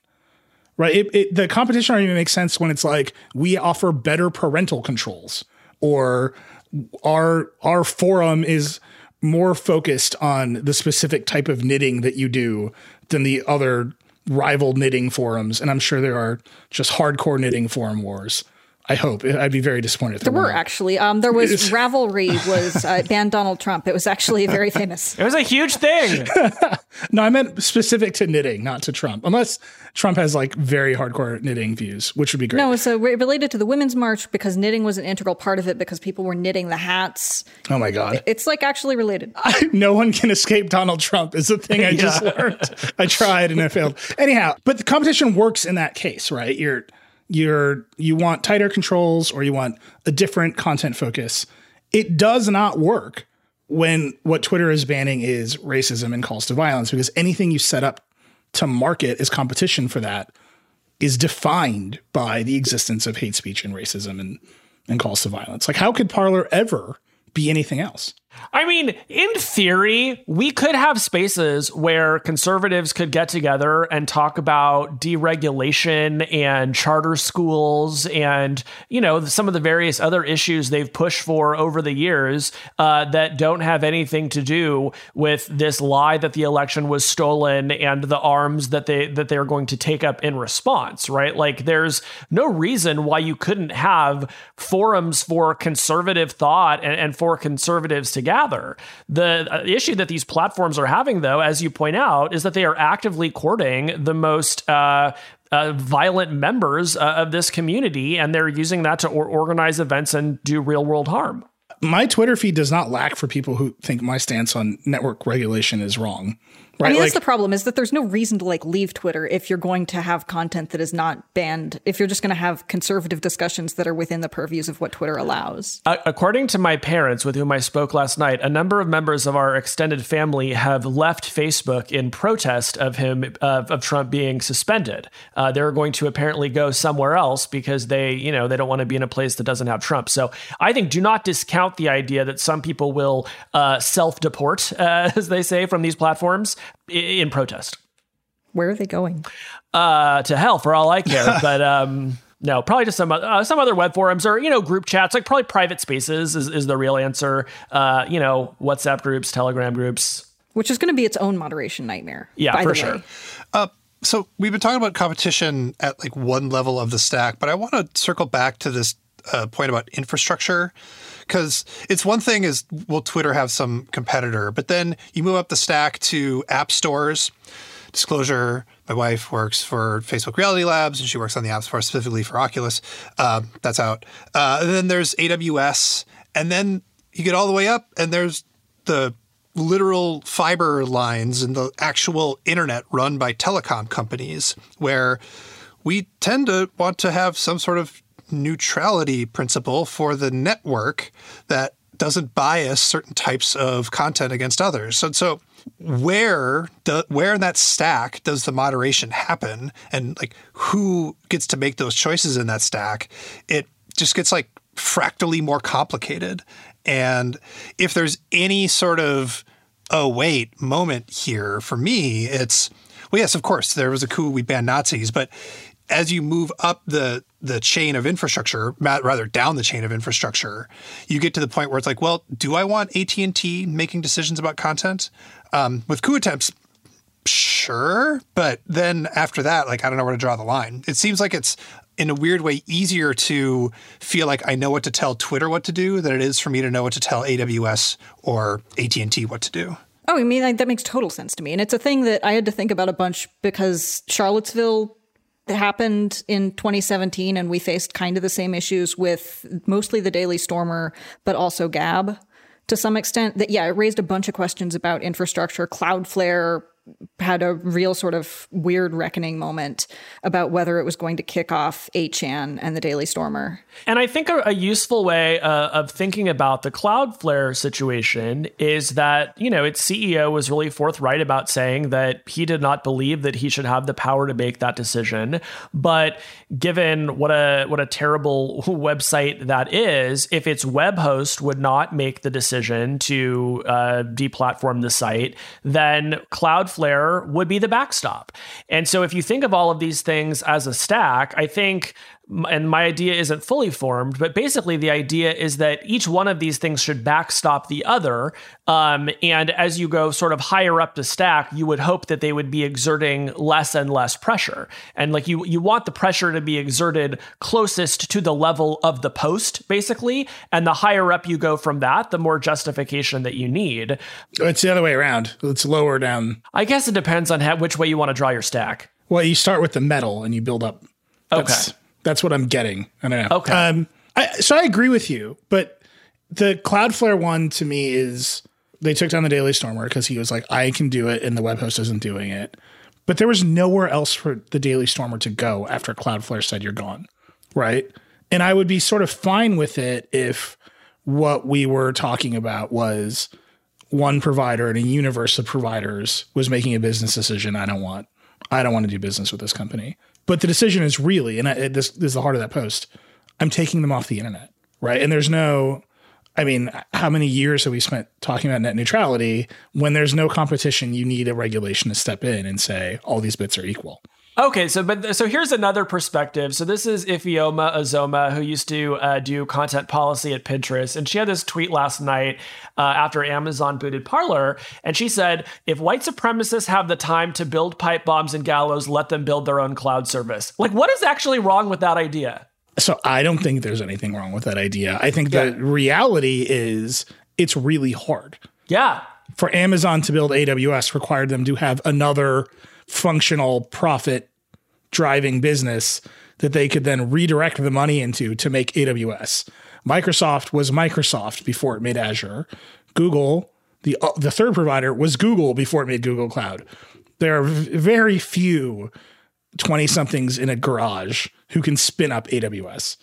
Right? It, it, the competition argument makes sense when it's like we offer better parental controls or our our forum is more focused on the specific type of knitting that you do than the other rival knitting forums and I'm sure there are just hardcore knitting forum wars. I hope. I'd be very disappointed if There there were weren't. actually. Um, there was Ravelry was uh, banned Donald Trump. It was actually very famous. It was a huge thing. No, I meant specific to knitting, not to Trump. Unless Trump has like very hardcore knitting views, which would be great. No, so re- related to the Women's March because knitting was an integral part of it because people were knitting the hats. oh my god. It's like actually related. no one can escape Donald Trump is the thing I just learned. I tried and I failed. Anyhow, but the competition works in that case, right? You're you're you want tighter controls or you want a different content focus. It does not work when what Twitter is banning is racism and calls to violence because anything you set up to market as competition for that is defined by the existence of hate speech and racism and and calls to violence. Like how could Parler ever be anything else? I mean, in theory, we could have spaces where conservatives could get together and talk about deregulation and charter schools and, you know, some of the various other issues they've pushed for over the years uh, that don't have anything to do with this lie that the election was stolen and the arms that they that they're going to take up in response, right? Like there's no reason why you couldn't have forums for conservative thought and, and for conservatives to The uh, issue that these platforms are having, though, as you point out, is that they are actively courting the most. Uh, uh, violent members uh, of this community, and they're using that to or- organize events and do real world harm. my Twitter feed does not lack for people who think my stance on network regulation is wrong. Right? I mean, like, that's the problem is that there's no reason to like leave Twitter if you're going to have content that is not banned, if you're just going to have conservative discussions that are within the purviews of what Twitter allows. Uh, according to my parents, with whom I spoke last night, a number of members of our extended family have left Facebook in protest of him uh, of Trump being suspended. Uh, they're going to apparently go somewhere else because they, you know, they don't want to be in a place that doesn't have Trump. So I think do not discount the idea that some people will uh, self deport, uh, as they say, from these platforms in protest Where are they going? uh, to hell for all I care. but um, no, probably just some uh, some other web forums or you know group chats, like probably private spaces is, is the real answer. Uh, you know, WhatsApp groups, Telegram groups. Which is going to be its own moderation nightmare. Yeah, by for the sure. way. So we've been talking about competition at like one level of the stack, but I want to circle back to this a point about infrastructure because it's one thing is will Twitter have some competitor, but then you move up the stack to app stores. Disclosure: My wife works for Facebook Reality Labs, and she works on the App Store specifically for Oculus. Uh, that's out. Uh, and then there's AWS, and then you get all the way up, and there's the literal fiber lines and the actual internet run by telecom companies, where we tend to want to have some sort of neutrality principle for the network that doesn't bias certain types of content against others. So, so where do, where in that stack does the moderation happen, and like who gets to make those choices in that stack? It just gets like fractally more complicated. And if there's any sort of oh wait moment here for me, it's well, yes, of course there was a coup. We banned Nazis, but as you move up the the chain of infrastructure, rather down the chain of infrastructure, you get to the point where it's like, well, do I want AT and T making decisions about content? Um, with coup attempts, sure, but then after that, like I don't know where to draw the line. It seems like it's in a weird way easier to feel like I know what to tell Twitter what to do than it is for me to know what to tell AWS or AT and T what to do. Oh, I mean, like, that makes total sense to me. And it's a thing that I had to think about a bunch because Charlottesville happened in 2017 and we faced kind of the same issues with mostly the Daily Stormer, but also Gab to some extent. That, yeah, it raised a bunch of questions about infrastructure, Cloudflare, had a real sort of weird reckoning moment about whether it was going to kick off 8chan and the Daily Stormer. And I think a, a useful way uh, of thinking about the Cloudflare situation is that, you know, its CEO was really forthright about saying that he did not believe that he should have the power to make that decision. But given what a what a terrible website that is, if its web host would not make the decision to uh, deplatform the site, then Cloudflare Cloudflare would be the backstop. And so if you think of all of these things as a stack, I think and my idea isn't fully formed, but basically the idea is that each one of these things should backstop the other. Um, and as you go sort of higher up the stack, you would hope that they would be exerting less and less pressure. And like you, you want the pressure to be exerted closest to the level of the post, basically. And the higher up you go from that, the more justification that you need. It's the other way around. It's lower down. I guess it depends on how, which way you want to draw your stack. Well, you start with the metal and you build up. That's, okay that's what I'm getting. I don't know. Okay. Um, I, so I agree with you, but the Cloudflare one to me is they took down the Daily Stormer because he was like, I can do it, and the web host isn't doing it. But there was nowhere else for the Daily Stormer to go after Cloudflare said you're gone, right? And I would be sort of fine with it if what we were talking about was one provider and a universe of providers was making a business decision. I don't want, I don't want to do business with this company. But the decision is really, and I, this, this is the heart of that post. I'm taking them off the internet, right? And there's no, I mean, how many years have we spent talking about net neutrality? When there's no competition, you need a regulation to step in and say all these bits are equal. Okay, so but so here's another perspective. So this is Ifeoma Ozoma, who used to uh, do content policy at Pinterest, and she had this tweet last night uh, after Amazon booted Parler, and she said, "If white supremacists have the time to build pipe bombs and gallows, let them build their own cloud service." Like, what is actually wrong with that idea? So I don't think there's anything wrong with that idea. I think yeah. the reality is it's really hard. Yeah. For Amazon to build AWS required them to have another functional profit driving business that they could then redirect the money into to make AWS. Microsoft was Microsoft before it made Azure. Google, the uh, the third provider, was Google before it made Google Cloud. There are very few 20 somethings in a garage who can spin up AWS.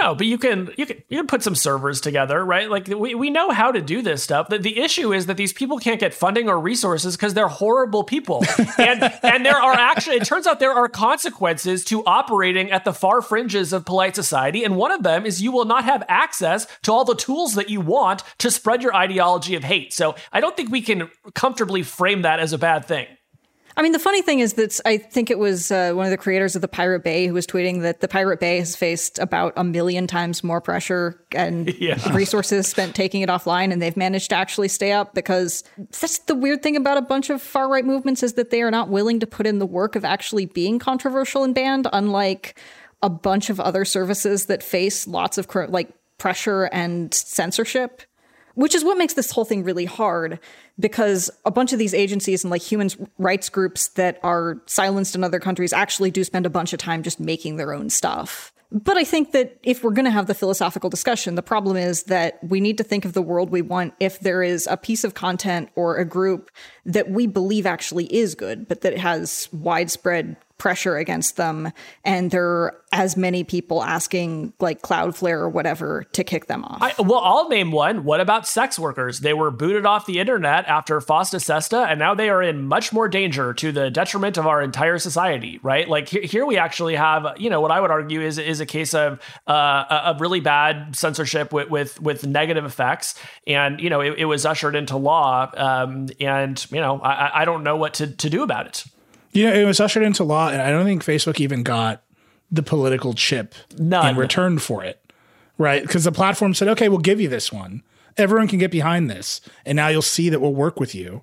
No, but you can you can you can put some servers together, right? Like we, we know how to do this stuff. The, the issue is that these people can't get funding or resources because they're horrible people. and and there are actually it turns out there are consequences to operating at the far fringes of polite society. And one of them is you will not have access to all the tools that you want to spread your ideology of hate. So I don't think we can comfortably frame that as a bad thing. I mean, the funny thing is that I think it was uh, one of the creators of the Pirate Bay who was tweeting that the Pirate Bay has faced about a million times more pressure and yeah. resources spent taking it offline, and they've managed to actually stay up because that's the weird thing about a bunch of far right movements is that they are not willing to put in the work of actually being controversial and banned, unlike a bunch of other services that face lots of like pressure and censorship which is what makes this whole thing really hard because a bunch of these agencies and like human rights groups that are silenced in other countries actually do spend a bunch of time just making their own stuff. But I think that if we're going to have the philosophical discussion, the problem is that we need to think of the world we want if there is a piece of content or a group that we believe actually is good, but that has widespread pressure against them and there are as many people asking like Cloudflare or whatever to kick them off. I, well, I'll name one. What about sex workers? They were booted off the internet after FOSTA SESTA, and now they are in much more danger to the detriment of our entire society, right? Like here, here we actually have, you know, what I would argue is is a case of uh, a really bad censorship with, with, with negative effects, and you know, it, it was ushered into law, um, and you know, I, I don't know what to, to do about it. You know, it was ushered into law, and I don't think Facebook even got the political chip None. in return for it, right? Because the platform said, "Okay, we'll give you this one. Everyone can get behind this, and now you'll see that we'll work with you."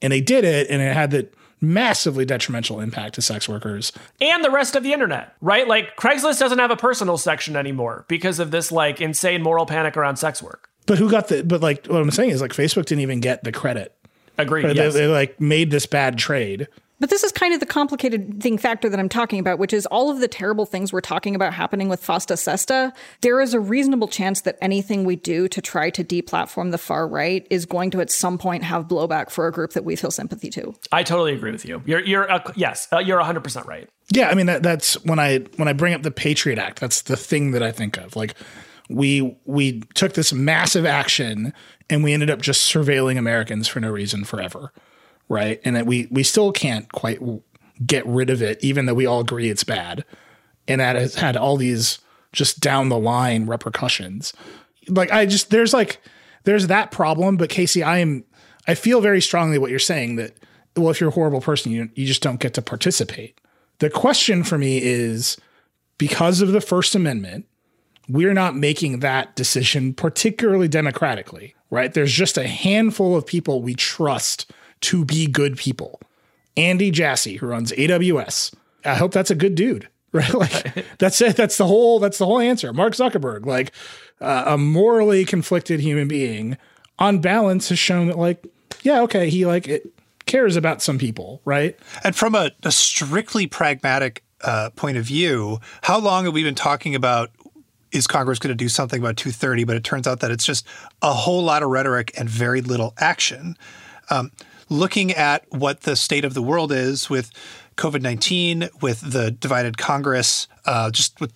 And they did it, and it had the massively detrimental impact to sex workers and the rest of the internet, right? Like Craigslist doesn't have a personal section anymore because of this like insane moral panic around sex work. But who got the? But like what I'm saying is like Facebook didn't even get the credit. Agreed. Yes. They, they like made this bad trade but this is kind of the complicated thing factor that I'm talking about, which is all of the terrible things we're talking about happening with FOSTA SESTA. There is a reasonable chance that anything we do to try to deplatform the far right is going to at some point have blowback for a group that we feel sympathy to. I totally agree with you. You're, you're, uh, yes, uh, you're 100 percent right. Yeah, I mean that, that's when I when I bring up the Patriot Act. That's the thing that I think of. Like we we took this massive action and we ended up just surveilling Americans for no reason forever right? And that we we still can't quite get rid of it, even though we all agree it's bad, and that has had all these just down the line repercussions. Like I just there's like there's that problem, but Casey, I am I feel very strongly what you're saying that well, if you're a horrible person, you you just don't get to participate. The question for me is because of the First Amendment, we're not making that decision particularly democratically, right? There's just a handful of people we trust to be good people. Andy Jassy, who runs AWS. I hope that's a good dude, right? Like that's it. That's the whole. That's the whole answer. Mark Zuckerberg, like uh, a morally conflicted human being, on balance has shown that, like, yeah, okay, he like it cares about some people, right? And from a, a strictly pragmatic uh, point of view, how long have we been talking about is Congress going to do something about 230? But it turns out that it's just a whole lot of rhetoric and very little action. Um, looking at what the state of the world is with COVID 19, with the divided Congress, uh, just with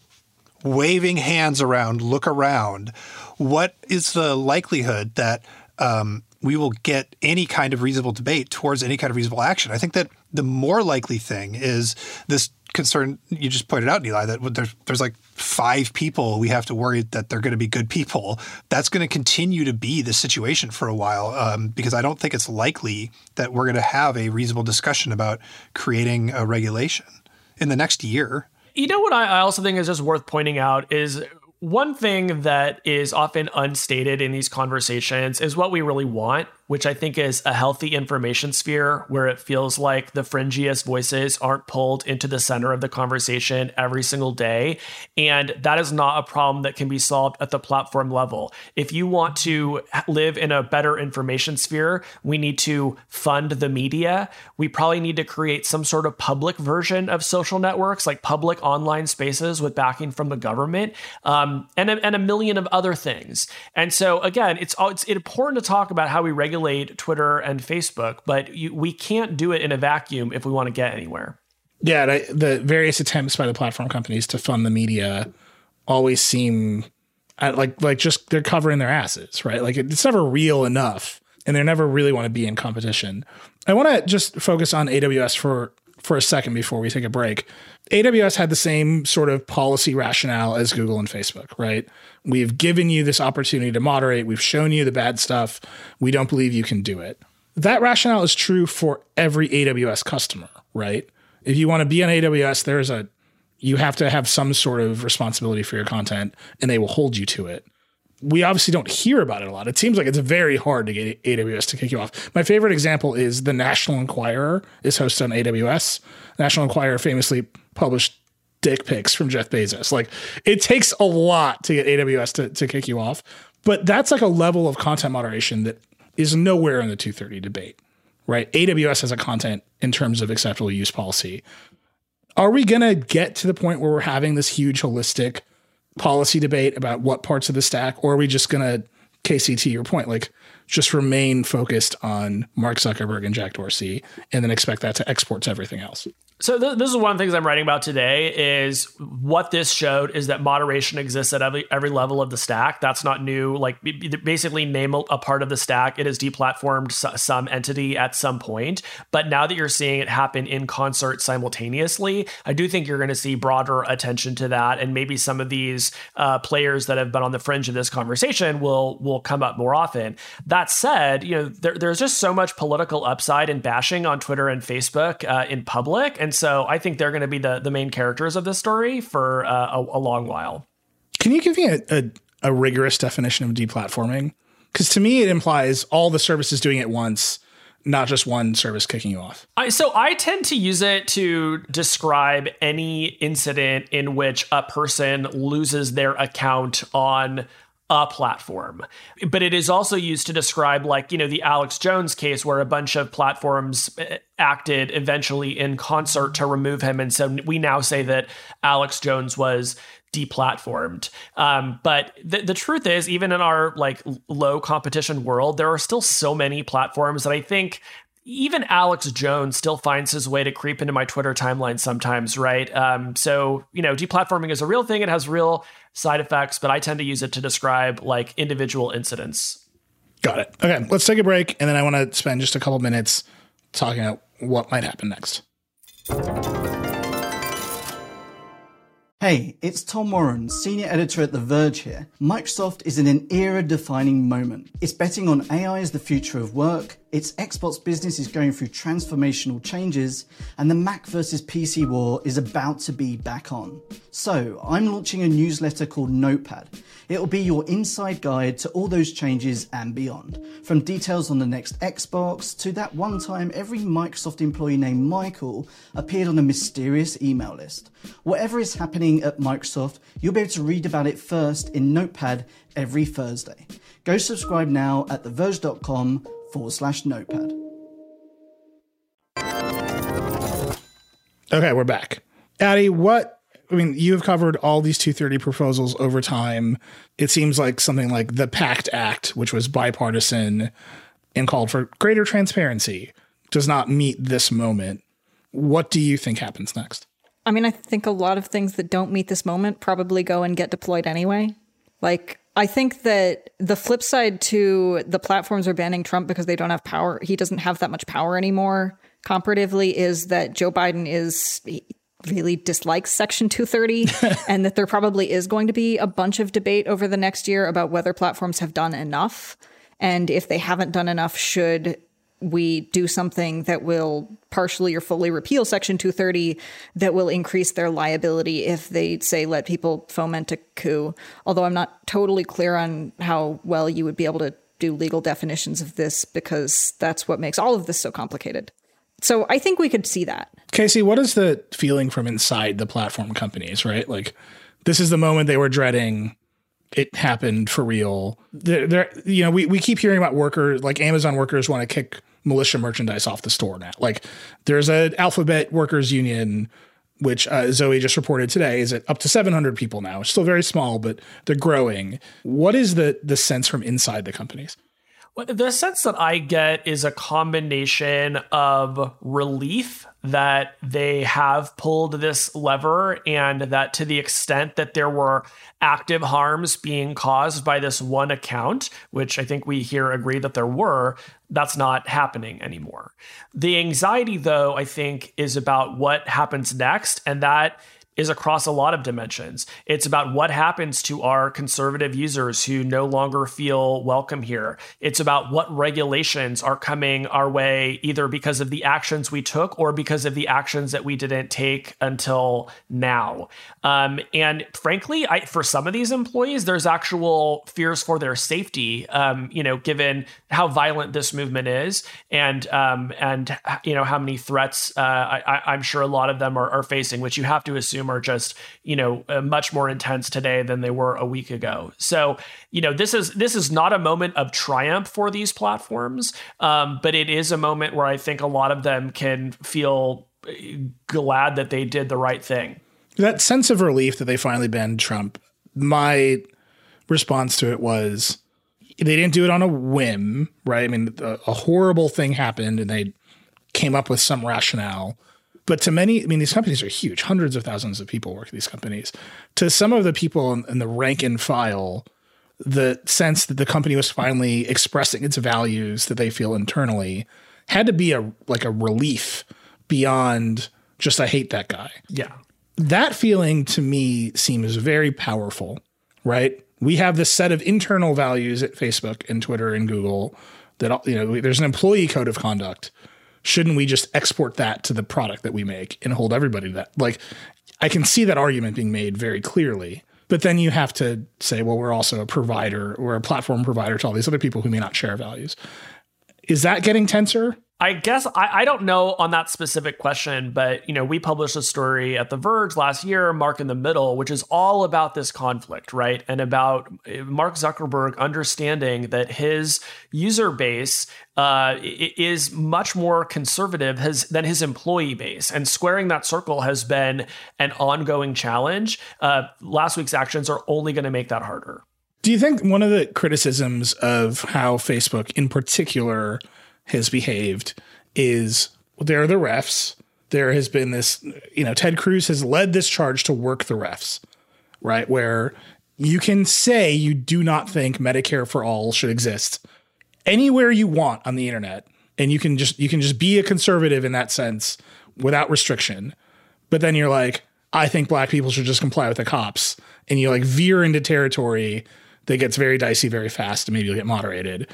waving hands around, look around, what is the likelihood that um, we will get any kind of reasonable debate towards any kind of reasonable action? I think that the more likely thing is this concern you just pointed out, Nilay, that there's there's like five people we have to worry that they're going to be good people. That's going to continue to be the situation for a while um, because I don't think it's likely that we're going to have a reasonable discussion about creating a regulation in the next year. You know what I also think is just worth pointing out is one thing that is often unstated in these conversations is what we really want which I think is a healthy information sphere where it feels like the fringiest voices aren't pulled into the center of the conversation every single day. And that is not a problem that can be solved at the platform level. If you want to live in a better information sphere, we need to fund the media. We probably need to create some sort of public version of social networks, like public online spaces with backing from the government, um, and, a, and a million of other things. And so, again, it's, it's important to talk about how we regulate regulate Twitter and Facebook, but you, we can't do it in a vacuum if we want to get anywhere. Yeah, the various attempts by the platform companies to fund the media always seem like like just they're covering their asses, right? Like it's never real enough, and they never really want to be in competition. I want to just focus on AWS for for a second before we take a break. AWS had the same sort of policy rationale as Google and Facebook, right? We've given you this opportunity to moderate. We've shown you the bad stuff. We don't believe you can do it. That rationale is true for every AWS customer, right? If you want to be on AWS, there's a you have to have some sort of responsibility for your content and they will hold you to it. We obviously don't hear about it a lot. It seems like it's very hard to get AWS to kick you off. My favorite example is the National Enquirer is hosted on AWS. National Enquirer famously published dick pics from Jeff Bezos. Like it takes a lot to get AWS to, to kick you off. But that's like a level of content moderation that is nowhere in the 230 debate, right? AWS has a content in terms of acceptable use policy. Are we going to get to the point where we're having this huge holistic policy debate about what parts of the stack, or are we just going to, Casey, to, your point, like just remain focused on Mark Zuckerberg and Jack Dorsey and then expect that to export to everything else? So th- this is one of the things I'm writing about today is what this showed is that moderation exists at every every level of the stack. That's not new. Like basically name a, a part of the stack, it has deplatformed s- some entity at some point. But now that you're seeing it happen in concert simultaneously, I do think you're going to see broader attention to that, and maybe some of these uh, players that have been on the fringe of this conversation will will come up more often. That said, you know there, there's just so much political upside in bashing on Twitter and Facebook uh, in public and so I think they're going to be the the main characters of this story for uh, a, a, long while. Can you give me a, a, a rigorous definition of deplatforming? Because to me, it implies all the services doing it once, not just one service kicking you off. I, so I tend to use it to describe any incident in which a person loses their account on a platform. But it is also used to describe, like, you know, the Alex Jones case where a bunch of platforms eh, acted eventually in concert to remove him. And so we now say that Alex Jones was deplatformed. Um, but the, the truth is, even in our like low competition world, there are still so many platforms that I think even Alex Jones still finds his way to creep into my Twitter timeline sometimes, right? Um, so, you know, deplatforming is a real thing. It has real side effects, but I tend to use it to describe like individual incidents. Got it. Okay, let's take a break. And then I want to spend just a couple minutes talking about what might happen next. Hey, it's Tom Warren, senior editor at The Verge here. Microsoft is in an era defining moment. It's betting on AI as the future of work, its Xbox business is going through transformational changes, and the Mac versus PC war is about to be back on. So, I'm launching a newsletter called Notepad. It'll be your inside guide to all those changes and beyond. From details on the next Xbox to that one time every Microsoft employee named Michael appeared on a mysterious email list. Whatever is happening at Microsoft, you'll be able to read about it first in Notepad every Thursday. Go subscribe now at theverge.com forward slash notepad. Okay, we're back. Adi, what I mean, you have covered all these 230 proposals over time. It seems like something like the PACT Act, which was bipartisan and called for greater transparency, does not meet this moment. What do you think happens next? I mean, I think a lot of things that don't meet this moment probably go and get deployed anyway. Like I think that the flip side to the platforms are banning Trump because they don't have power. He doesn't have that much power anymore. Comparatively, is that Joe Biden is really dislikes Section 230, and that there probably is going to be a bunch of debate over the next year about whether platforms have done enough, and if they haven't done enough, should we do something that will partially or fully repeal Section 230 that will increase their liability if they say let people foment a coup. Although I'm not totally clear on how well you would be able to do legal definitions of this because that's what makes all of this so complicated. So I think we could see that. Casey, what is the feeling from inside the platform companies, right? Like this is the moment they were dreading it happened for real. There, you know, we, we keep hearing about workers like Amazon workers want to kick militia merchandise off the store now. Like there's an Alphabet workers union, which uh, Zoe just reported today, is at up to 700 people now. It's still very small, but they're growing. What is the the sense from inside the companies? The sense that I get is a combination of relief that they have pulled this lever and that to the extent that there were active harms being caused by this one account, which I think we here agree that there were, that's not happening anymore. The anxiety, though, I think, is about what happens next. And that is across a lot of dimensions. It's about what happens to our conservative users who no longer feel welcome here. It's about what regulations are coming our way, either because of the actions we took or because of the actions that we didn't take until now. Um, and frankly, I, for some of these employees, there's actual fears for their safety. Um, you know, given how violent this movement is, and um, and you know how many threats uh, I, am sure a lot of them are, are facing, which you have to assume assume are just you know uh, much more intense today than they were a week ago. So you know this is this is not a moment of triumph for these platforms, um, but it is a moment where I think a lot of them can feel uh, glad that they did the right thing. That sense of relief that they finally banned Trump. My response to it was they didn't do it on a whim, right? I mean, a, a horrible thing happened and they came up with some rationale. But to many, I mean, these companies are huge. Hundreds of thousands of people work at these companies. To some of the people in, in the rank and file, the sense that the company was finally expressing its values that they feel internally had to be a like a relief beyond just I hate that guy. Yeah. That feeling to me seems very powerful, right? We have this set of internal values at Facebook and Twitter and Google that you know there's an employee code of conduct shouldn't we just export that to the product that we make and hold everybody to that? Like, I can see that argument being made very clearly. But then you have to say, well, we're also a provider, we're a platform provider to all these other people who may not share values. Is that getting tenser? I guess I, I don't know on that specific question, but you know, we published a story at The Verge last year, Mark in the Middle, which is all about this conflict, right? And about eh, Mark Zuckerberg understanding that his user base uh, is much more conservative has, than his employee base, and squaring that circle has been an ongoing challenge. Uh, last week's actions are only going to make that harder. Do you think one of the criticisms of how Facebook, in particular, has behaved is there are the refs. There has been this, you know, Ted Cruz has led this charge to work the refs, right? Where you can say you do not think Medicare for all should exist anywhere you want on the internet. And you can just you can just be a conservative in that sense without restriction. But then you're like, I think black people should just comply with the cops. And you like veer into territory that gets very dicey very fast and maybe you'll get moderated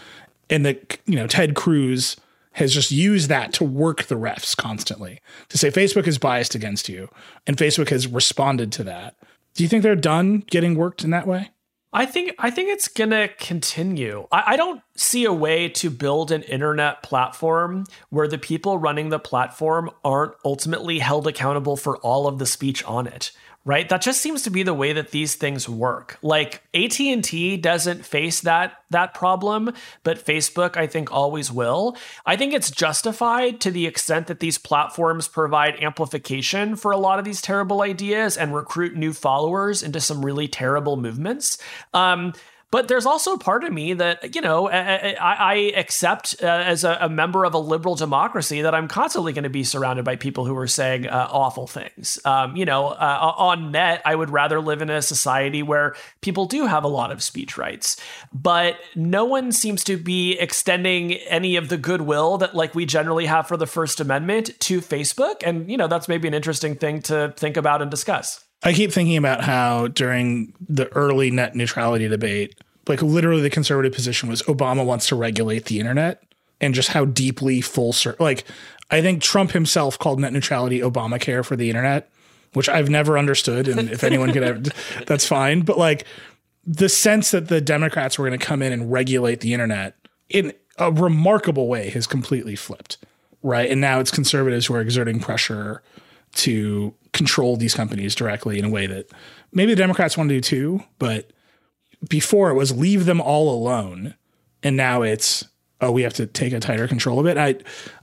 and that you know Ted Cruz has just used that to work the refs constantly to say Facebook is biased against you, and Facebook has responded to that. Do you think they're done getting worked in that way? I think I think it's gonna continue. I, I, don't see a way to build an internet platform where the people running the platform aren't ultimately held accountable for all of the speech on it right? That just seems to be the way that these things work. Like AT&T doesn't face that that problem but Facebook I think always will. I think it's justified to the extent that these platforms provide amplification for a lot of these terrible ideas and recruit new followers into some really terrible movements. Um, but there's also part of me that, you know, I, I accept uh, as a, a, member of a liberal democracy that I'm constantly going to be surrounded by people who are saying uh, awful things. Um, you know, uh, on net, I would rather live in a society where people do have a lot of speech rights. But no one seems to be extending any of the goodwill that, like, we generally have for the First Amendment to Facebook. And, you know, that's maybe an interesting thing to think about and discuss. I keep thinking about how during the early net neutrality debate, like literally the conservative position was Obama wants to regulate the internet and just how deeply full circle. Like, I think Trump himself called net neutrality Obamacare for the internet, which I've never understood. And if anyone could ever, that's fine. But like the sense that the Democrats were going to come in and regulate the internet in a remarkable way has completely flipped. Right. And now it's conservatives who are exerting pressure to control these companies directly in a way that maybe the Democrats want to do too, but before it was leave them all alone, and now it's oh we have to take a tighter control of it. I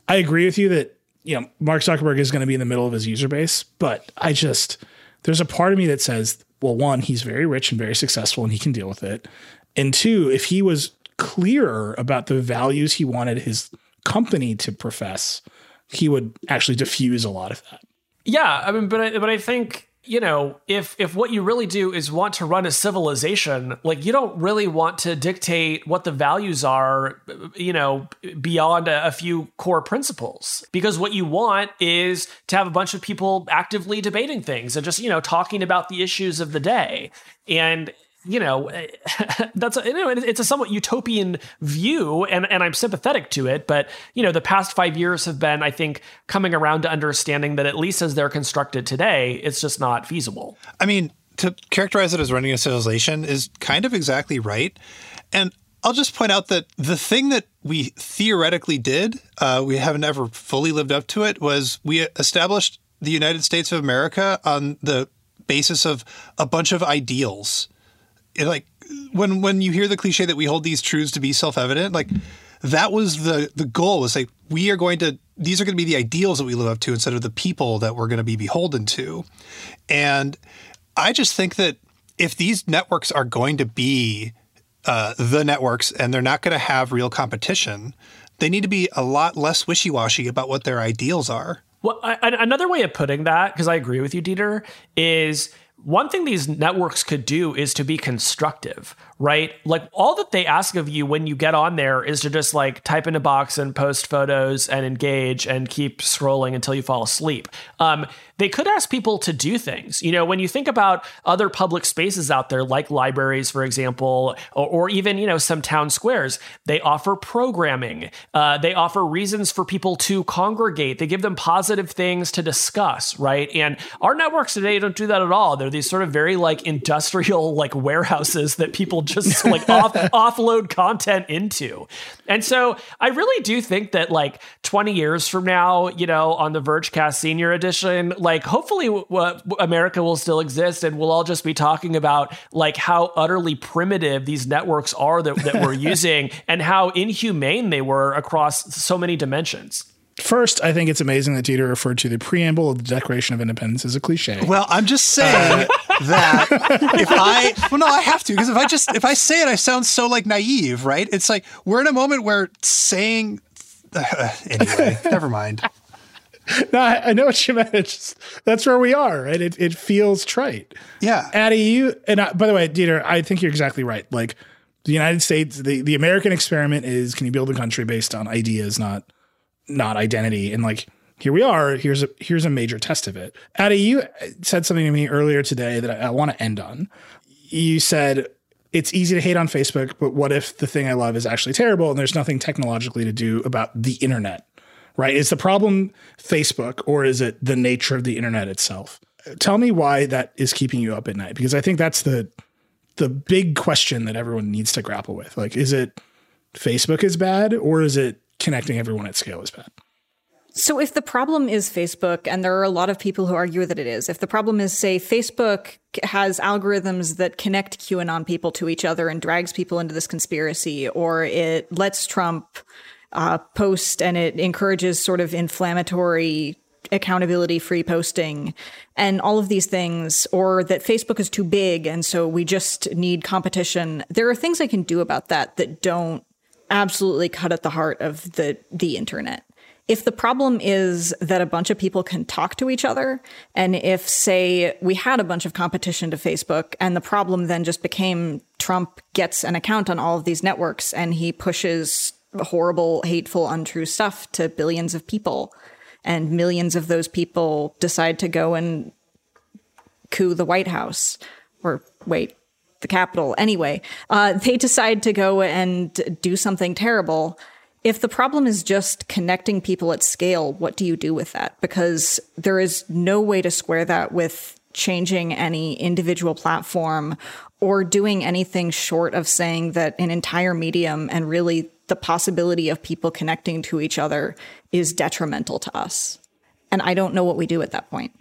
I agree with you that you know Mark Zuckerberg is going to be in the middle of his user base, but I just there's a part of me that says well one he's very rich and very successful and he can deal with it, and two if he was clearer about the values he wanted his company to profess, he would actually diffuse a lot of that. Yeah, I mean, but I, but I think you know, if if what you really do is want to run a civilization, like you don't really want to dictate what the values are, you know, beyond a, a, few core principles. Because what you want is to have a bunch of people actively debating things and just, you know, talking about the issues of the day. And you know, that's a, you know, it's a somewhat utopian view, and and I'm sympathetic to it. But you know, the past five years have been, I think, coming around to understanding that at least as they're constructed today, it's just not feasible. I mean, to characterize it as running a civilization is kind of exactly right, and. I'll just point out that the thing that we theoretically did, uh, we haven't ever fully lived up to it, was we established the United States of America on the basis of a bunch of ideals. Like when when you hear the cliche that we hold these truths to be self-evident, like that was the the goal was like we are going to these are going to be the ideals that we live up to instead of the people that we're going to be beholden to. And I just think that if these networks are going to be uh, the networks and they're not going to have real competition, they need to be a lot less wishy washy about what their ideals are. Well, I, another way of putting that, because I agree with you, Dieter, is one thing these networks could do is to be constructive, right? Like all that they ask of you when you get on there is to just like type in a box and post photos and engage and keep scrolling until you fall asleep. Um, they could ask people to do things. You know, when you think about other public spaces out there, like libraries, for example, or, or even, you know, some town squares, they offer programming. Uh, they offer reasons for people to congregate. They give them positive things to discuss, right? And our networks today don't do that at all. They're these sort of very like industrial like warehouses that people just like off, offload content into. And so I really do think that like 20 years from now, you know, on the Vergecast Senior Edition, like hopefully w- America will still exist and we'll all just be talking about like how utterly primitive these networks are that, that we're using and how inhumane they were across so many dimensions. First, I think it's amazing that Dieter referred to the preamble of the Declaration of Independence as a cliche. Well, I'm just saying that if I, well, no, I have to because if I just if I say it, I sound so like naive, right? It's like we're in a moment where saying, uh, anyway, never mind. No, I, I know what you meant. It's just, that's where we are, right? It it feels trite. Yeah, Adi, you and I, by the way, Dieter, I think you're exactly right. Like the United States, the the American experiment is can you build a country based on ideas, not not identity, and like here we are. Here's a here's a major test of it. Adi, you said something to me earlier today that I, I want to end on. You said it's easy to hate on Facebook, but what if the thing I love is actually terrible and there's nothing technologically to do about the internet? Right? Is the problem Facebook or is it the nature of the internet itself? Tell me why that is keeping you up at night because I think that's the the big question that everyone needs to grapple with. Like is it Facebook is bad or is it connecting everyone at scale is bad? So, if the problem is Facebook, and there are a lot of people who argue that it is, if the problem is, say, Facebook has algorithms that connect QAnon people to each other and drags people into this conspiracy, or it lets Trump uh, post and it encourages sort of inflammatory accountability free posting and all of these things, or that Facebook is too big and so we just need competition. There are things I can do about that that don't absolutely cut at the heart of the the internet. If the problem is that a bunch of people can talk to each other, and if, say, we had a bunch of competition to Facebook, and the problem then just became Trump gets an account on all of these networks and he pushes horrible, hateful, untrue stuff to billions of people, and millions of those people decide to go and coup the White House, or wait, the Capitol Anyway, uh, they decide to go and do something terrible if the problem is just connecting people at scale, what do you do with that? Because there is no way to square that with changing any individual platform or doing anything short of saying that an entire medium and really the possibility of people connecting to each other is detrimental to us. And I don't know what we do at that point.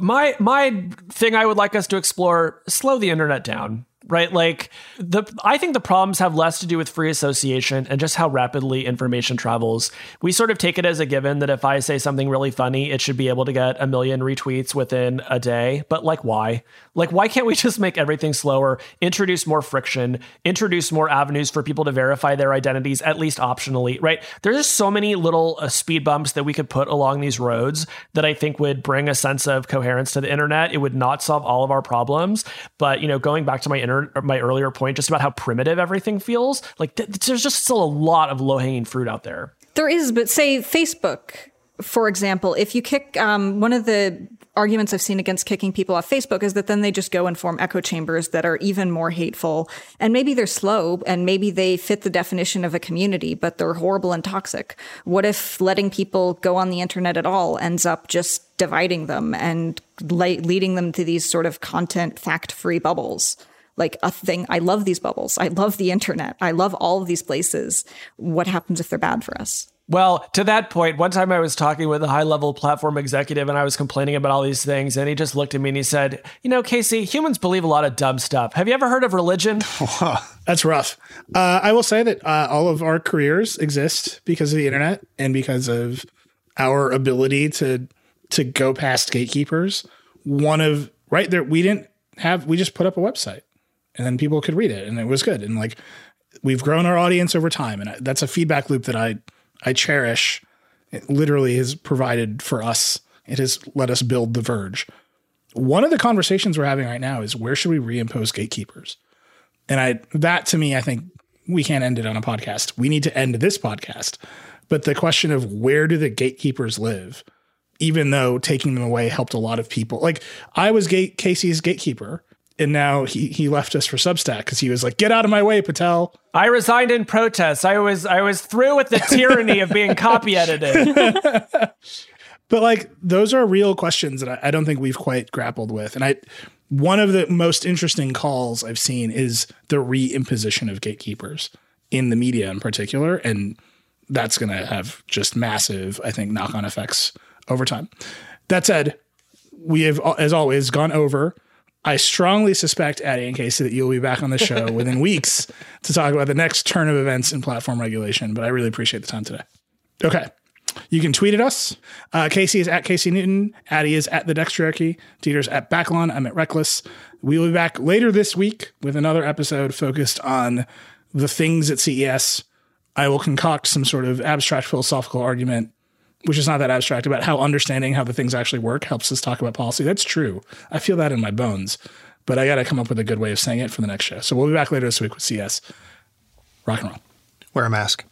My my thing I would like us to explore slow the internet down right? Like the I think the problems have less to do with free association and just how rapidly information travels. We sort of take it as a given that if I say something really funny, it should be able to get a million retweets within a day. But like why? Like why can't we just make everything slower, introduce more friction, introduce more avenues for people to verify their identities at least optionally, right? There's just so many little uh, speed bumps that we could put along these roads that I think would bring a sense of coherence to the internet. It would not solve all of our problems, but you know, going back to my my earlier point just about how primitive everything feels. Like th- there's just still a lot of low hanging fruit out there. There is, but say Facebook, for example, if you kick um, one of the arguments I've seen against kicking people off Facebook is that then they just go and form echo chambers that are even more hateful. And maybe they're slow and maybe they fit the definition of a community, but they're horrible and toxic. What if letting people go on the internet at all ends up just dividing them and le- leading them to these sort of content fact free bubbles? Like a thing. I love these bubbles. I love the internet. I love all of these places. What happens if they're bad for us? Well, to that point, one time I was talking with a high level platform executive and I was complaining about all these things. And he just looked at me and he said, You know, Casey, humans believe a lot of dumb stuff. Have you ever heard of religion? That's rough. Uh, I will say that uh, all of our careers exist because of the internet and because of our ability to to go past gatekeepers. One of right there, we didn't have. We just put up a website, and then people could read it, and it was good. And like we've grown our audience over time, and that's a feedback loop that I I cherish. It literally has provided for us. It has let us build the Verge. One of the conversations we're having right now is where should we reimpose gatekeepers? And I that to me, I think we can't end it on a podcast. We need to end this podcast. But the question of where do the gatekeepers live, even though taking them away helped a lot of people. Like I was gate Casey's gatekeeper, and now he he left us for Substack because he was like, "Get out of my way, Patel." I resigned in protest. I was I was through with the tyranny of being copy edited. but like those are real questions that I, I don't think we've quite grappled with, and I one of the most interesting calls I've seen is the reimposition of gatekeepers in the media in particular, and that's going to have just massive, I think, knock on effects over time. That said, we have, as always, gone over. I strongly suspect, Adi and Casey, that you'll be back on the show within weeks to talk about the next turn of events in platform regulation. But I really appreciate the time today. Okay. You can tweet at us. Uh, Casey is at Casey Newton. Adi is at the Dextriarchy. Dieter's at Backlon. I'm at Reckless. We will be back later this week with another episode focused on the things at CES. I will concoct some sort of abstract philosophical argument, which is not that abstract, about how understanding how the things actually work helps us talk about policy. That's true. I feel that in my bones, but I got to come up with a good way of saying it for the next show. So we'll be back later this week with CES. Rock and roll. Wear a mask.